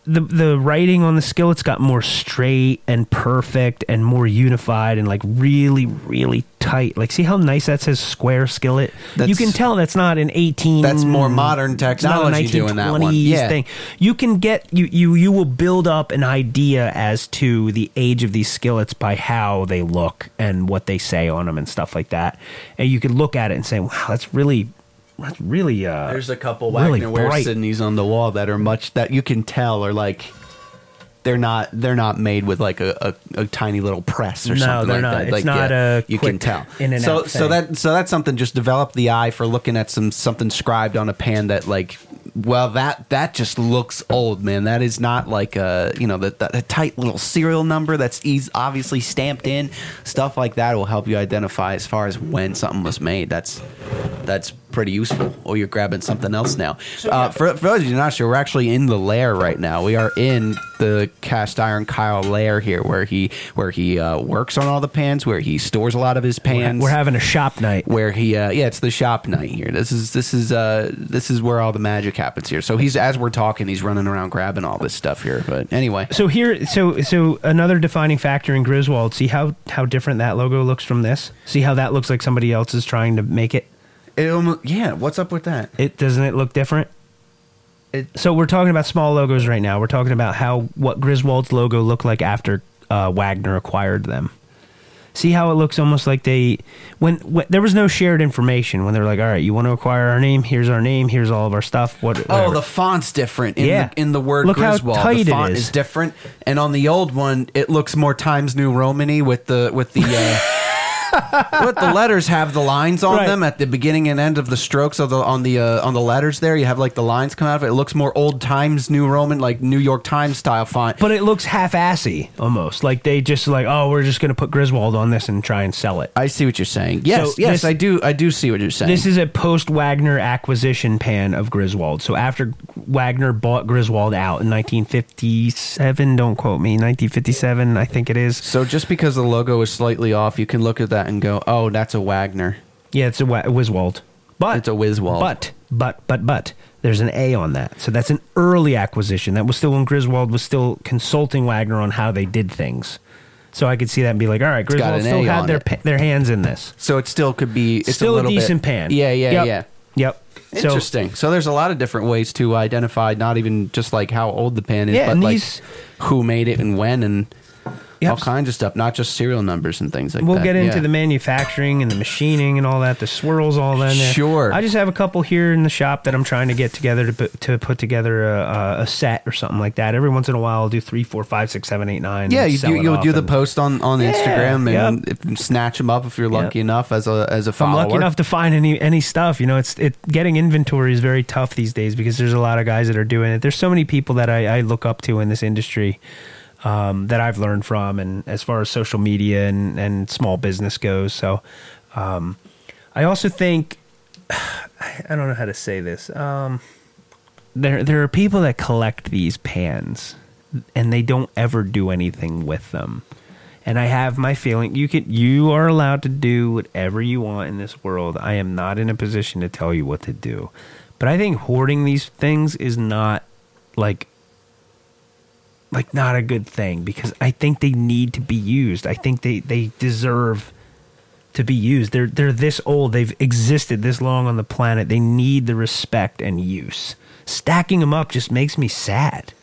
the the writing on the skillet's got more straight and perfect and more unified and like really really tight. Like see how nice that says square skillet. you can tell that's not an eighteen. That's more modern it's not a technology doing that one. Yeah. thing. You can get you you you will build up an idea as to the age of these skillets by how they look and what they say on them and stuff like that. And you could look at it and say, "Wow, that's really." That's really uh There's a couple really Wagner Ware bright. Sidneys on the wall that are much that you can tell are like they're not they're not made with like a, a, a tiny little press or No, something they're like not. that. It's like, not a you can quick tell. in and so out so thing. that so that's something just develop the eye for looking at some something scribed on a pan that like well that that just looks old man that is not like a you know the, the, the tight little serial number that's eas obviously stamped in stuff like that will help you identify as far as when something was made that's that's pretty useful or you're grabbing something else now uh, for, for those of you not sure we're actually in the lair right now we are in the cast iron kyle lair here where he where he uh, works on all the pans where he stores a lot of his pans We're having a shop night. where he uh yeah it's the shop night here this is this is uh this is where all the magic happens here so he's as we're talking he's running around grabbing all this stuff here but anyway So here, so so another defining factor in Griswold. See how how different that logo looks from this. See how that looks like somebody else is trying to make it. It almost, yeah what's up with that It doesn't it look different. It- so we're talking about small logos right now. We're talking about how what Griswold's logo looked like after uh, Wagner acquired them. See how it looks almost like they when, when there was no shared information when they were like, all right, you want to acquire our name? Here's our name. Here's all of our stuff. What? Oh, the font's different in, Yeah. the, in the word Look how Griswold. tight the font is. is. different, and on the old one, it looks more Times New Romany with the with the uh, what the letters have the lines on Right. them at the beginning and end of the strokes of the on the uh, on the letters there. You have like the lines come out of it. It looks more old times, New Roman, like New York Times style font. But it looks half-assy almost. Like they just like, oh, we're just going to put Griswold on this and try and sell it. I see what you're saying. Yes, yes, this- I do. I do see what you're saying. This is a post Wagner acquisition pan of Griswold. So after Wagner bought Griswold out in 1957, don't quote me, 1957, I think it is. so just because the logo is slightly off, you can look at that and go, "Oh, that's a Wagner." Yeah, it's a Wa- Wiswald. But It's a Wiswald. But but but but there's an A on that. So that's an early acquisition. That was still when Griswold was still consulting Wagner on how they did things. So I could see that and be like, all right, Griswold still A had their pa- their hands in this. So it still could be. It's still a, a, decent bit, pan. Yeah, yeah, Yep. yeah. Yep. Interesting. So, there's a lot of different ways to identify, not even just like how old the pan is, Yeah, but like these- who made it and when and Yep. all kinds of stuff, not just serial numbers and things like that. We'll get into Yeah. the manufacturing and the machining and all that, the swirls, all that. Sure. I just have a couple here in the shop that I'm trying to get together to put, to put together a, a- set or something like that. Every once in a while, I'll do three, four, five, six, seven, eight, nine. Yeah, you do, you'll do the post on, on Yeah, Instagram and yep. if, snatch them up if you're lucky Yep. enough as a as a If I'm follower. lucky enough to find any any stuff, you know, it's it getting inventory is very tough these days because there's a lot of guys that are doing it. There's so many people that I, I look up to in this industry um, that I've learned from, and as far as social media and and small business goes. So, um, I also think I don't know how to say this. Um, there there are people that collect these pans, and they don't ever do anything with them. And I have my feeling you can you are allowed to do whatever you want in this world. I am not in a position to tell you what to do. But I think hoarding these things is not like like not a good thing because I think they need to be used. I think they they deserve to be used. They're they're this old. They've existed this long on the planet. They need the respect and use. Stacking them up just makes me sad.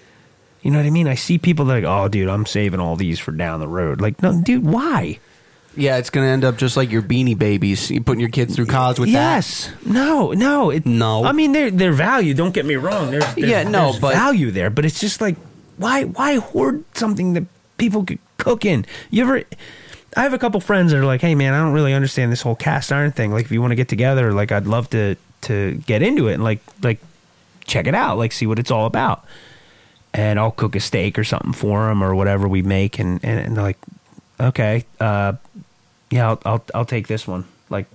You know what I mean? I see people that are like, "Oh, dude, I'm saving all these for down the road." Like, no, dude, why? yeah, it's going to end up just like your beanie babies. You putting your kids through college with that. yes, no, no, it, No. I mean, they're they're value. Don't get me wrong. There's, there's Yeah, no, there's but- value there, but it's just like, why why hoard something that people could cook in? You ever? I have a couple friends that are like, "Hey, man, I don't really understand this whole cast iron thing. Like, if you want to get together, like, I'd love to to get into it and like like check it out, like, see what it's all about." And I'll cook a steak or something for them or whatever we make, and and, and they're like, "Okay, uh, yeah, I'll, I'll I'll take this one. Like,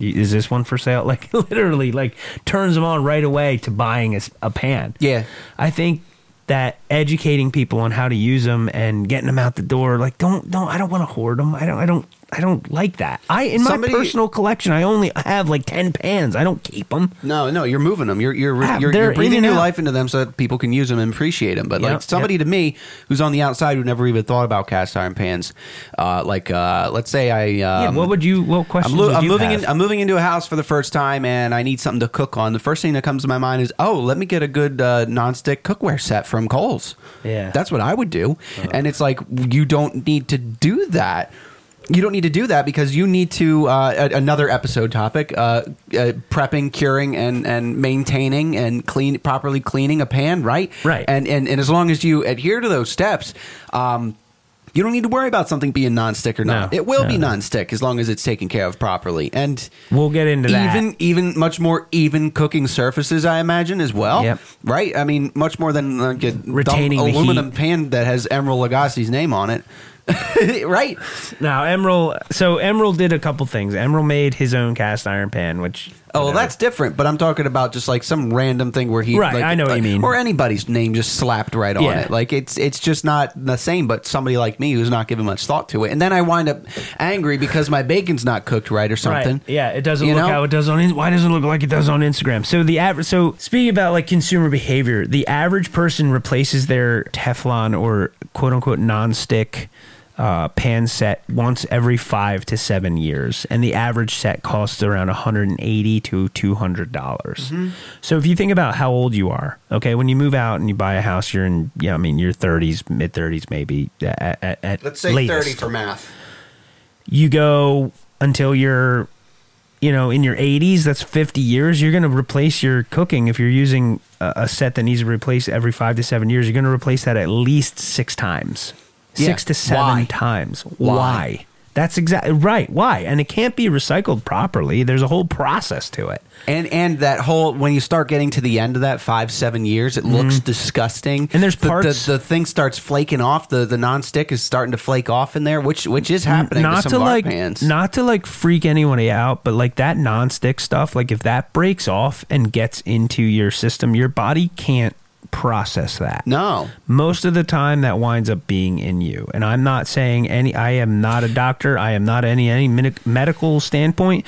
is this one for sale? Like, literally, like turns them on right away to buying a, a pan. Yeah. I think that educating people on how to use them and getting them out the door, like, don't don't I don't want to hoard them. I don't I don't I don't like that. I in Somebody- my personal collection, I only have like ten pans. I don't keep them. No, no, you're moving them. You're you're Ah, you're, you're breathing new out. life into them so that people can use them and appreciate them. But Yep, like somebody yep. to me who's on the outside who never even thought about cast iron pans, uh, like uh, let's say I um, yeah, what would you? What I'm, questions? lo- would I'm moving in. I'm moving into a house for the first time, and I need something to cook on. The first thing that comes to my mind is, oh, let me get a good uh, nonstick cookware set from Kohl's. Yeah. Uh-huh. that's what I would do. And it's like you don't need to do that. You don't need to do that because you need to uh, a- another episode topic: uh, uh, prepping, curing, and and maintaining and clean properly cleaning a pan, right? Right. And and and as long as you adhere to those steps. Um, you don't need to worry about something being nonstick or not. No, it will no, be no. nonstick as long as it's taken care of properly. And We'll get into that. even even much more even cooking surfaces, I imagine as well. Yep. Right? I mean, much more than like a dumb Retaining aluminum heat. pan that has Emeril Lagasse's name on it. right? Now, Emeril. So Emeril did a couple things. Emeril made his own cast iron pan, which Oh, well, that's different. But I'm talking about just like some random thing where he, Right, like, I know what you mean. or anybody's name just slapped right on Yeah. it. Like it's it's just not the same. But somebody like me who's not giving much thought to it, and then I wind up angry because my bacon's not cooked right or something. Right. Yeah, it doesn't You look know? how it does on. In- Why doesn't it look like it does on Instagram? So the average. So speaking about like consumer behavior, the average person replaces their Teflon or quote unquote nonstick uh, pan set once every five to seven years, and the average set costs around 180 to 200 dollars. Mm-hmm. So if you think about how old you are, okay, when you move out and you buy a house, you're in, yeah, I mean, your 30s, mid 30s, maybe at, at, at Let's say latest thirty for math. you go until you're you know in your 80s that's 50 years you're going to replace your cooking if you're using a, a set that needs to replace every five to seven years you're going to replace that at least six times Yeah. six to seven Why? times Why? why That's exactly right. Why? And it can't be recycled properly. There's a whole process to it. And and that whole when you start getting to the end of that five seven years, it looks disgusting. Mm-hmm. And there's the, parts- the, the thing starts flaking off. The the nonstick is starting to flake off in there, which which is happening not to to like pans. not to like freak anybody out, but like that nonstick stuff, like if that breaks off and gets into your system, your body can't process that. no, Most of the time that winds up being in you. And I'm not saying any I am not a doctor. I am not any any medi- medical standpoint,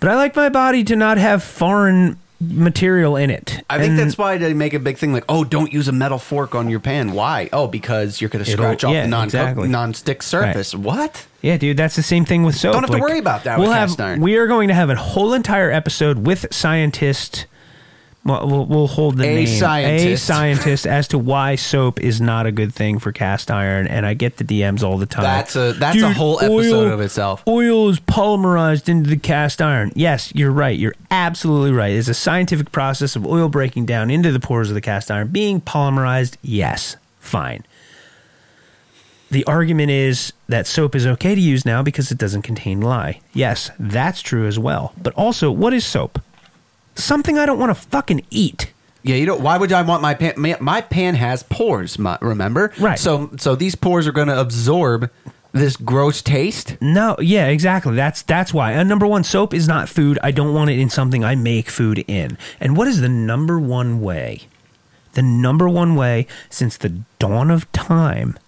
but I like my body to not have foreign material in it. I think And that's why they make a big thing like, oh, don't use a metal fork on your pan. Why? Oh, because you're going to scratch off yeah, the non exactly. non-stick surface. What? Yeah, dude, that's the same thing with soap. Don't have to worry about that We'll with have, cast iron. We are going to have a whole entire episode with scientist. Well, we'll, we'll hold the A name scientist. a scientist as to why soap is not a good thing for cast iron, and I get the DMs all the time. That's a- that's a whole episode of itself. Oil is polymerized into the cast iron. Yes, you're right. You're absolutely right. It's a scientific process of oil breaking down into the pores of the cast iron, being polymerized. Yes, fine. The argument is that soap is okay to use now because it doesn't contain lye. Yes, that's true as well. But also, what is soap? Something I don't want to fucking eat. Yeah, you know why would I want my pan? My, my pan has pores. My, remember, Right. So so these pores are going to absorb this gross taste. No, yeah, exactly. That's that's why. And number one, soap is not food. I don't want it in something I make food in. And what is the number one way? The number one way since the dawn of time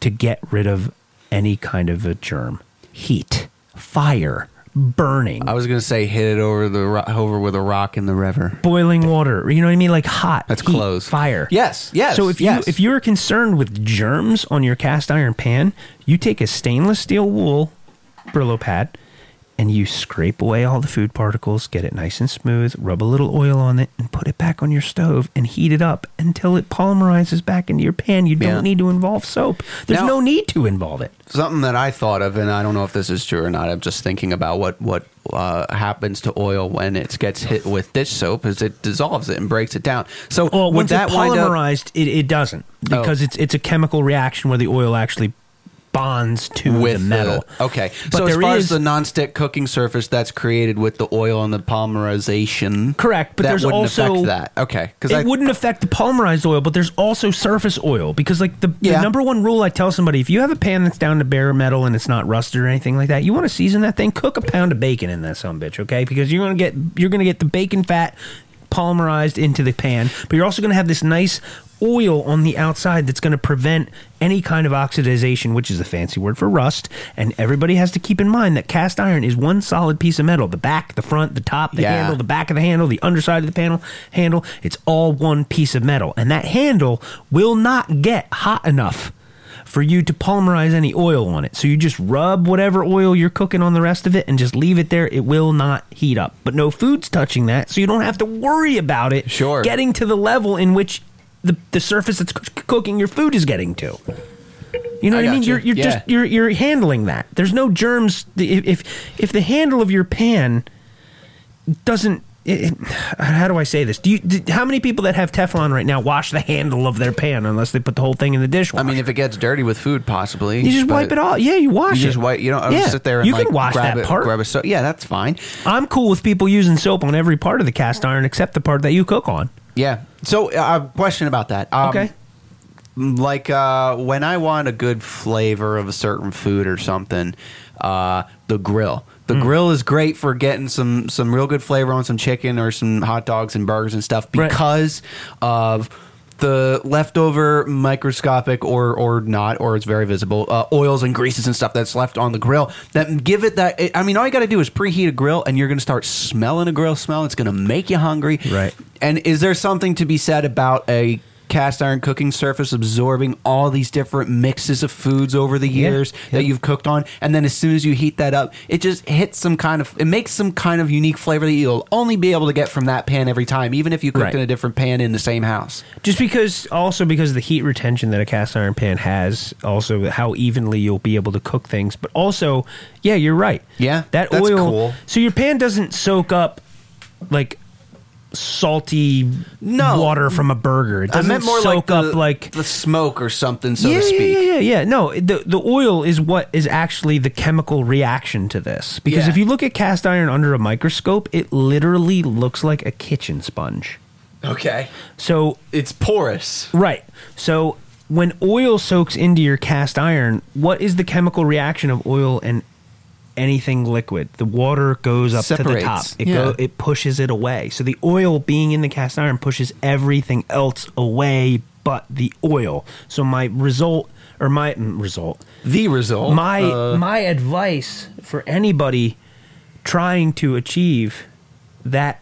to get rid of any kind of a germ: heat, fire, burning. I was going to say hit it over the ro- over with a rock in the river. boiling water. You know what I mean? Like hot. That's heat, close. Fire. Yes, yes, So if you if you're concerned with germs on your cast iron pan, you take a stainless steel wool Brillo pad and you scrape away all the food particles, get it nice and smooth, rub a little oil on it, and put it back on your stove and heat it up until it polymerizes back into your pan. You don't Yeah. need to involve soap. There's Now- no need to involve it. Something that I thought of, and I don't know if this is true or not. I'm just thinking about what what uh, happens to oil when it gets hit with dish soap, is it dissolves it and breaks it down. So Well, once that it's wind up? polymerized, it, it doesn't because Oh. it's it's a chemical reaction where the oil actually bonds to with the metal. okay, But so as far is- as the nonstick cooking surface that's created with the oil and the polymerization, Correct, but there's wouldn't also affect that. Okay, because it I wouldn't affect the polymerized oil, but there's also surface oil because like the, the number one rule I tell somebody if you have a pan that's down to bare metal and it's not rusted or anything like that, you want to season that thing, cook a pound of bacon in that some bitch, okay? Because you're gonna get you're gonna get the bacon fat polymerized into the pan, but you're also gonna have this nice oil on the outside that's going to prevent any kind of oxidization, which is a fancy word for rust. And everybody has to keep in mind that cast iron is one solid piece of metal. The back, the front, the top, the Yeah. handle, the back of the handle, the underside of the panel handle. It's all one piece of metal. And that handle will not get hot enough for you to polymerize any oil on it. So you just rub whatever oil you're cooking on the rest of it and just leave it there. It will not heat up. But no food's touching that, so you don't have to worry about it Sure. getting to the level in which the, the surface that's c- cooking your food is getting to. You know I what I mean? you. You're you're Yeah. just you're you're handling that. There's no germs. If if, if the handle of your pan doesn't. It, how do I say this? Do you? Do, how many people that have Teflon right now wash the handle of their pan unless they put the whole thing in the dishwasher? I mean, if it gets dirty with food, possibly you just wipe it off. Yeah, you wash You it. just wipe. You don't Yeah. sit there and you like can wash that it, part. grab a so. Yeah, that's fine. I'm cool with people using soap on every part of the cast iron except the part that you cook on. Yeah. So, uh, question about that. Um, Okay. Like uh, when I want a good flavor of a certain food or something, uh, the grill. The Hmm. grill is great for getting some some real good flavor on some chicken or some hot dogs and burgers and stuff Right. because of the leftover microscopic or or not or it's very visible uh, oils and greases and stuff that's left on the grill that give it that i mean all you got to do is preheat a grill and you're going to start smelling a grill smell it's going to make you hungry Right. and is there something to be said about a cast iron cooking surface absorbing all these different mixes of foods over the Yeah, years yeah. that you've cooked on and then as soon as you heat that up it just hits some kind of it makes some kind of unique flavor that you'll only be able to get from that pan every time even if you cooked Right. in a different pan in the same house Just because, also because of the heat retention that a cast iron pan has, also how evenly you'll be able to cook things, but also, yeah, you're right. Yeah, that oil. cool. So your pan doesn't soak up like salty No. water from a burger. It I doesn't meant more soak like the, up like the smoke or something, so yeah, to speak. Yeah, yeah, yeah. No, the the oil is what is actually the chemical reaction to this. Because Yeah. if you look at cast iron under a microscope, it literally looks like a kitchen sponge. Okay. So It's porous. Right. So when oil soaks into your cast iron, what is the chemical reaction of oil and anything liquid? The water goes up to the top. It Yeah. go it pushes it away. So the oil being in the cast iron pushes everything else away but the oil. So my result or my mm, result The result. my uh, my advice for anybody trying to achieve that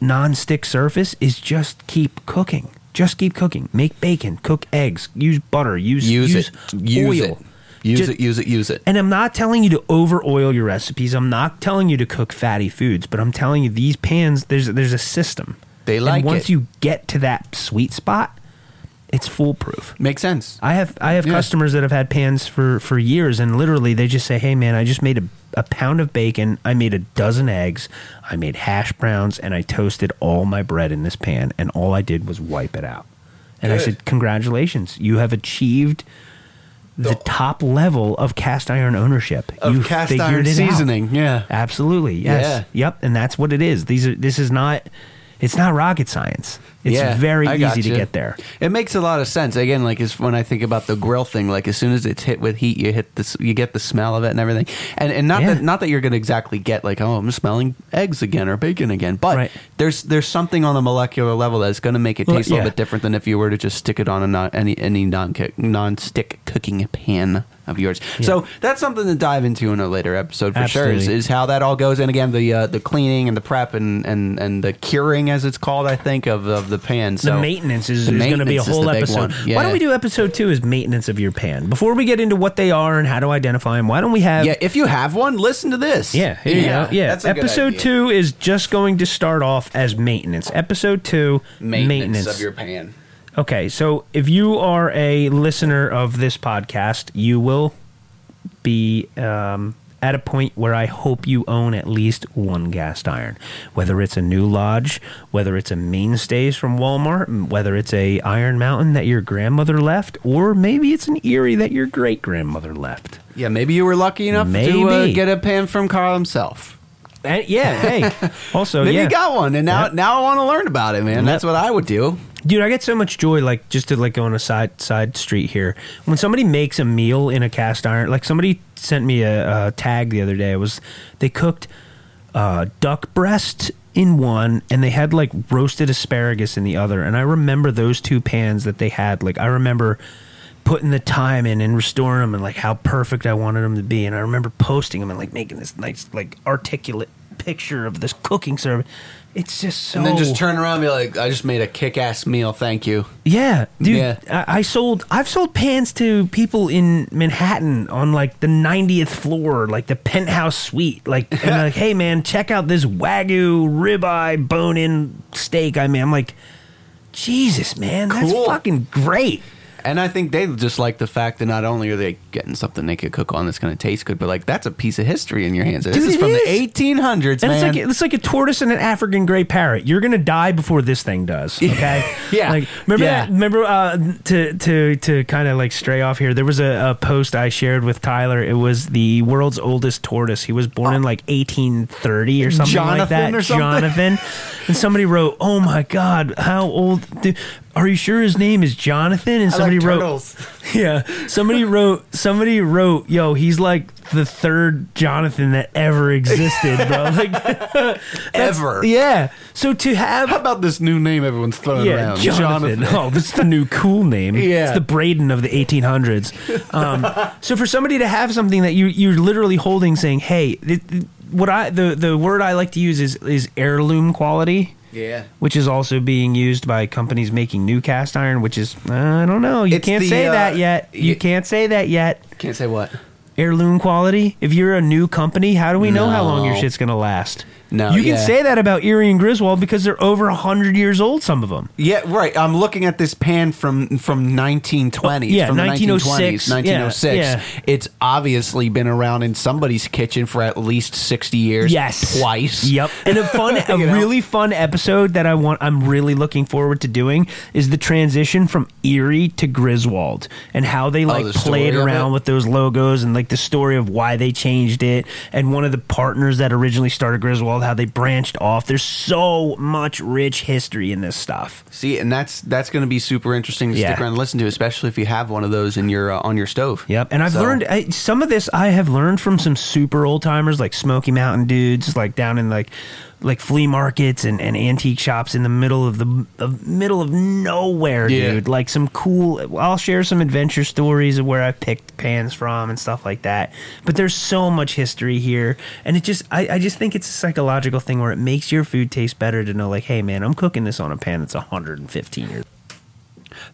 non-stick surface is just keep cooking. Just keep cooking. Make bacon, cook eggs, use butter, use use, use, it. Use oil. it. Use Just- it. Use it. Use it. And I'm not telling you to over oil your recipes. I'm not telling you to cook fatty foods, but I'm telling you these pans there's there's a system. They and like once it. you get to that sweet spot, it's foolproof. Makes sense. I have I have Yeah. customers that have had pans for for years, and literally they just say, "Hey, man, I just made a a pound of bacon, I made a dozen eggs, I made hash browns, and I toasted all my bread in this pan, and all I did was wipe it out." And I said, "Congratulations, you have achieved." The The- top level of cast iron ownership. Of you cast iron it out. seasoning, yeah. absolutely, yes, Yeah. yep, and that's what it is. These are. This is not. It's not rocket science. It's Yeah, very easy to get there. It makes a lot of sense. Again, like is when I think about the grill thing, like as soon as it's hit with heat, you hit this, you get the smell of it and everything. And and not Yeah. that not that you're going to exactly get like oh I'm smelling eggs again or bacon again, but Right. there's there's something on the molecular level that's going to make it Well, taste a little bit different than if you were to just stick it on a non, any any non non stick cooking pan of yours. So that's something to dive into in a later episode for sure. Is, is how that all goes. And again, the uh, the cleaning and the prep and, and, and the curing, as it's called, I think of, of the pan. So the maintenance is, is going to be a whole episode. one. Why don't we do episode two? Is maintenance of your pan? Before we get into what they are and how to identify them, why don't we have? Yeah, if you have one, listen to this. Yeah, here you go. Yeah, that's a good episode two is just going to start off as maintenance. Episode two, maintenance, of your pan. Okay, so if you are a listener of this podcast, you will be um, at a point where I hope you own at least one cast iron, whether it's a new lodge, whether it's a mainstays from Walmart, whether it's a Iron Mountain that your grandmother left, or maybe it's an Erie that your great grandmother left. Yeah, maybe you were lucky enough to uh, get a pan from Carl himself. And yeah, hey, also Maybe yeah, you got one, and now Yep. now I want to learn about it, man. That's what I would do. Dude, I get so much joy, like just to like go on a side side street here. When somebody makes a meal in a cast iron, like somebody sent me a, a tag the other day. It was they cooked uh, duck breast in one, and they had like roasted asparagus in the other. And I remember those two pans that they had. Like I remember putting the time in and restoring them, and like how perfect I wanted them to be. And I remember posting them and like making this nice like articulate picture of this cooking service. It's just so And then just turn around and be like, I just made a kick ass meal. Thank you. Yeah, dude. Yeah. I, I sold. I've sold pans to people in Manhattan on like the 90th floor, like the penthouse suite. Like, and they're like, hey man, check out this wagyu ribeye bone-in steak. I mean, I'm like, Jesus, man, that's Cool. fucking great. And I think they just like the fact that not only are they getting something they could cook on that's going to taste good, but like that's a piece of history in your hands. This Dude, is it from is. the 1800s, And man. it's like it's like a tortoise and an African gray parrot. You're gonna die before this thing does. Okay. Yeah. Like remember Yeah. that? Remember uh, to to to kind of like stray off here. There was a, a post I shared with Tyler. It was the world's oldest tortoise. He was born in like 1830 or something like Jonathan that. or something? Jonathan. And somebody wrote, "Oh my God, how old? do- are you sure his name is Jonathan?" And somebody wrote, yeah. Somebody wrote somebody wrote, yo, he's like the third Jonathan that ever existed, bro. Like Ever. Yeah. So to have How about this new name everyone's throwing yeah, around? Jonathan. Oh, this is the new cool name. Yeah. It's the Braden of the 1800s. Um, so for somebody to have something that you you're literally holding, saying, "Hey, it, it- what I the the word I like to use is is heirloom quality." Yeah. Which is also being used by companies making new cast iron, which is I don't know. You It's can't the, say uh, that yet. You y- can't say that yet. Can't say what. Heirloom quality. If you're a new company, how do we know how long your No. shit's gonna last? No, you can yeah. say that about Erie and Griswold because they're over hundred years old. Some of them. Yeah, right. I'm looking at this pan from from 1920s. Oh, yeah, from the 1906. 1920s, 1906. Yeah, oh yeah. It's obviously been around in somebody's kitchen for at least 60 years. Yes, twice. Yep, and a fun, a know? really fun episode that I want. I'm really looking forward to doing is the transition from Erie to Griswold and how they oh, like Oh, the played around with those logos and like the story of why they changed it and one of the partners that originally started Griswold how they branched off. There's so much rich history in this stuff. See, and that's that's going to be super interesting to Yeah. stick around and listen to, especially if you have one of those in your uh, on your stove. Yep, and I've So- learned I, some of this. I have learned from some super old timers like Smoky Mountain dudes, like down in like like flea markets and, and antique shops in the middle of the, the middle of nowhere, Yeah. dude. Like some cool. I'll share some adventure stories of where I picked pans from and stuff like that. But there's so much history here, and it just I, I just think it's a psychological thing where it makes your food taste better to know like, hey man, I'm cooking this on a pan that's 115 years.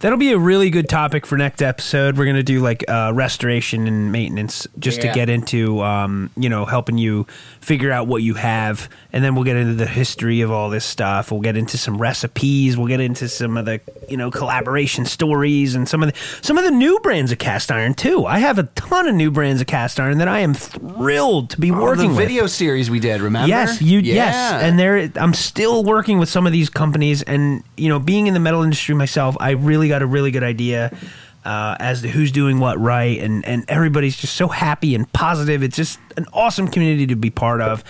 That'll be a really good topic for next episode. We're gonna do like uh, restoration and maintenance, just to get into, um, you know, helping you figure out what you have, and then we'll get into the history of all this stuff. We'll get into some recipes. We'll get into some of the, you know, collaboration stories and some of the some of the new brands of cast iron too. I have a ton of new brands of cast iron that I am thrilled to be Oh, working the with. video series we did, remember? Yes, you Yeah. yes, and there I'm still working with some of these companies, and you know, being in the metal industry myself, I really got a really good idea uh, as to who's doing what right, and and everybody's just so happy and positive. It's just an awesome community to be part of,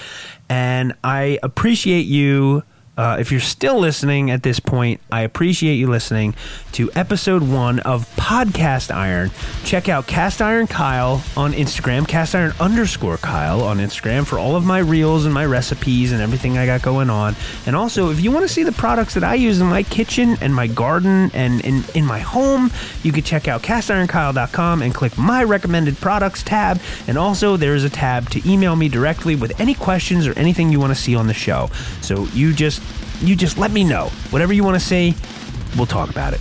and I appreciate you. Uh, if you're still listening at this point, I appreciate you listening to episode one of Podcast Iron. Check out Cast Iron Kyle on Instagram, Cast Iron underscore Kyle on Instagram for all of my reels and my recipes and everything I got going on. And also, if you want to see the products that I use in my kitchen and my garden and in, in my home, you can check out castironkyle.com and click my recommended products tab. And also, there is a tab to email me directly with any questions or anything you want to see on the show. So you just you just let me know. Whatever you want to say, we'll talk about it.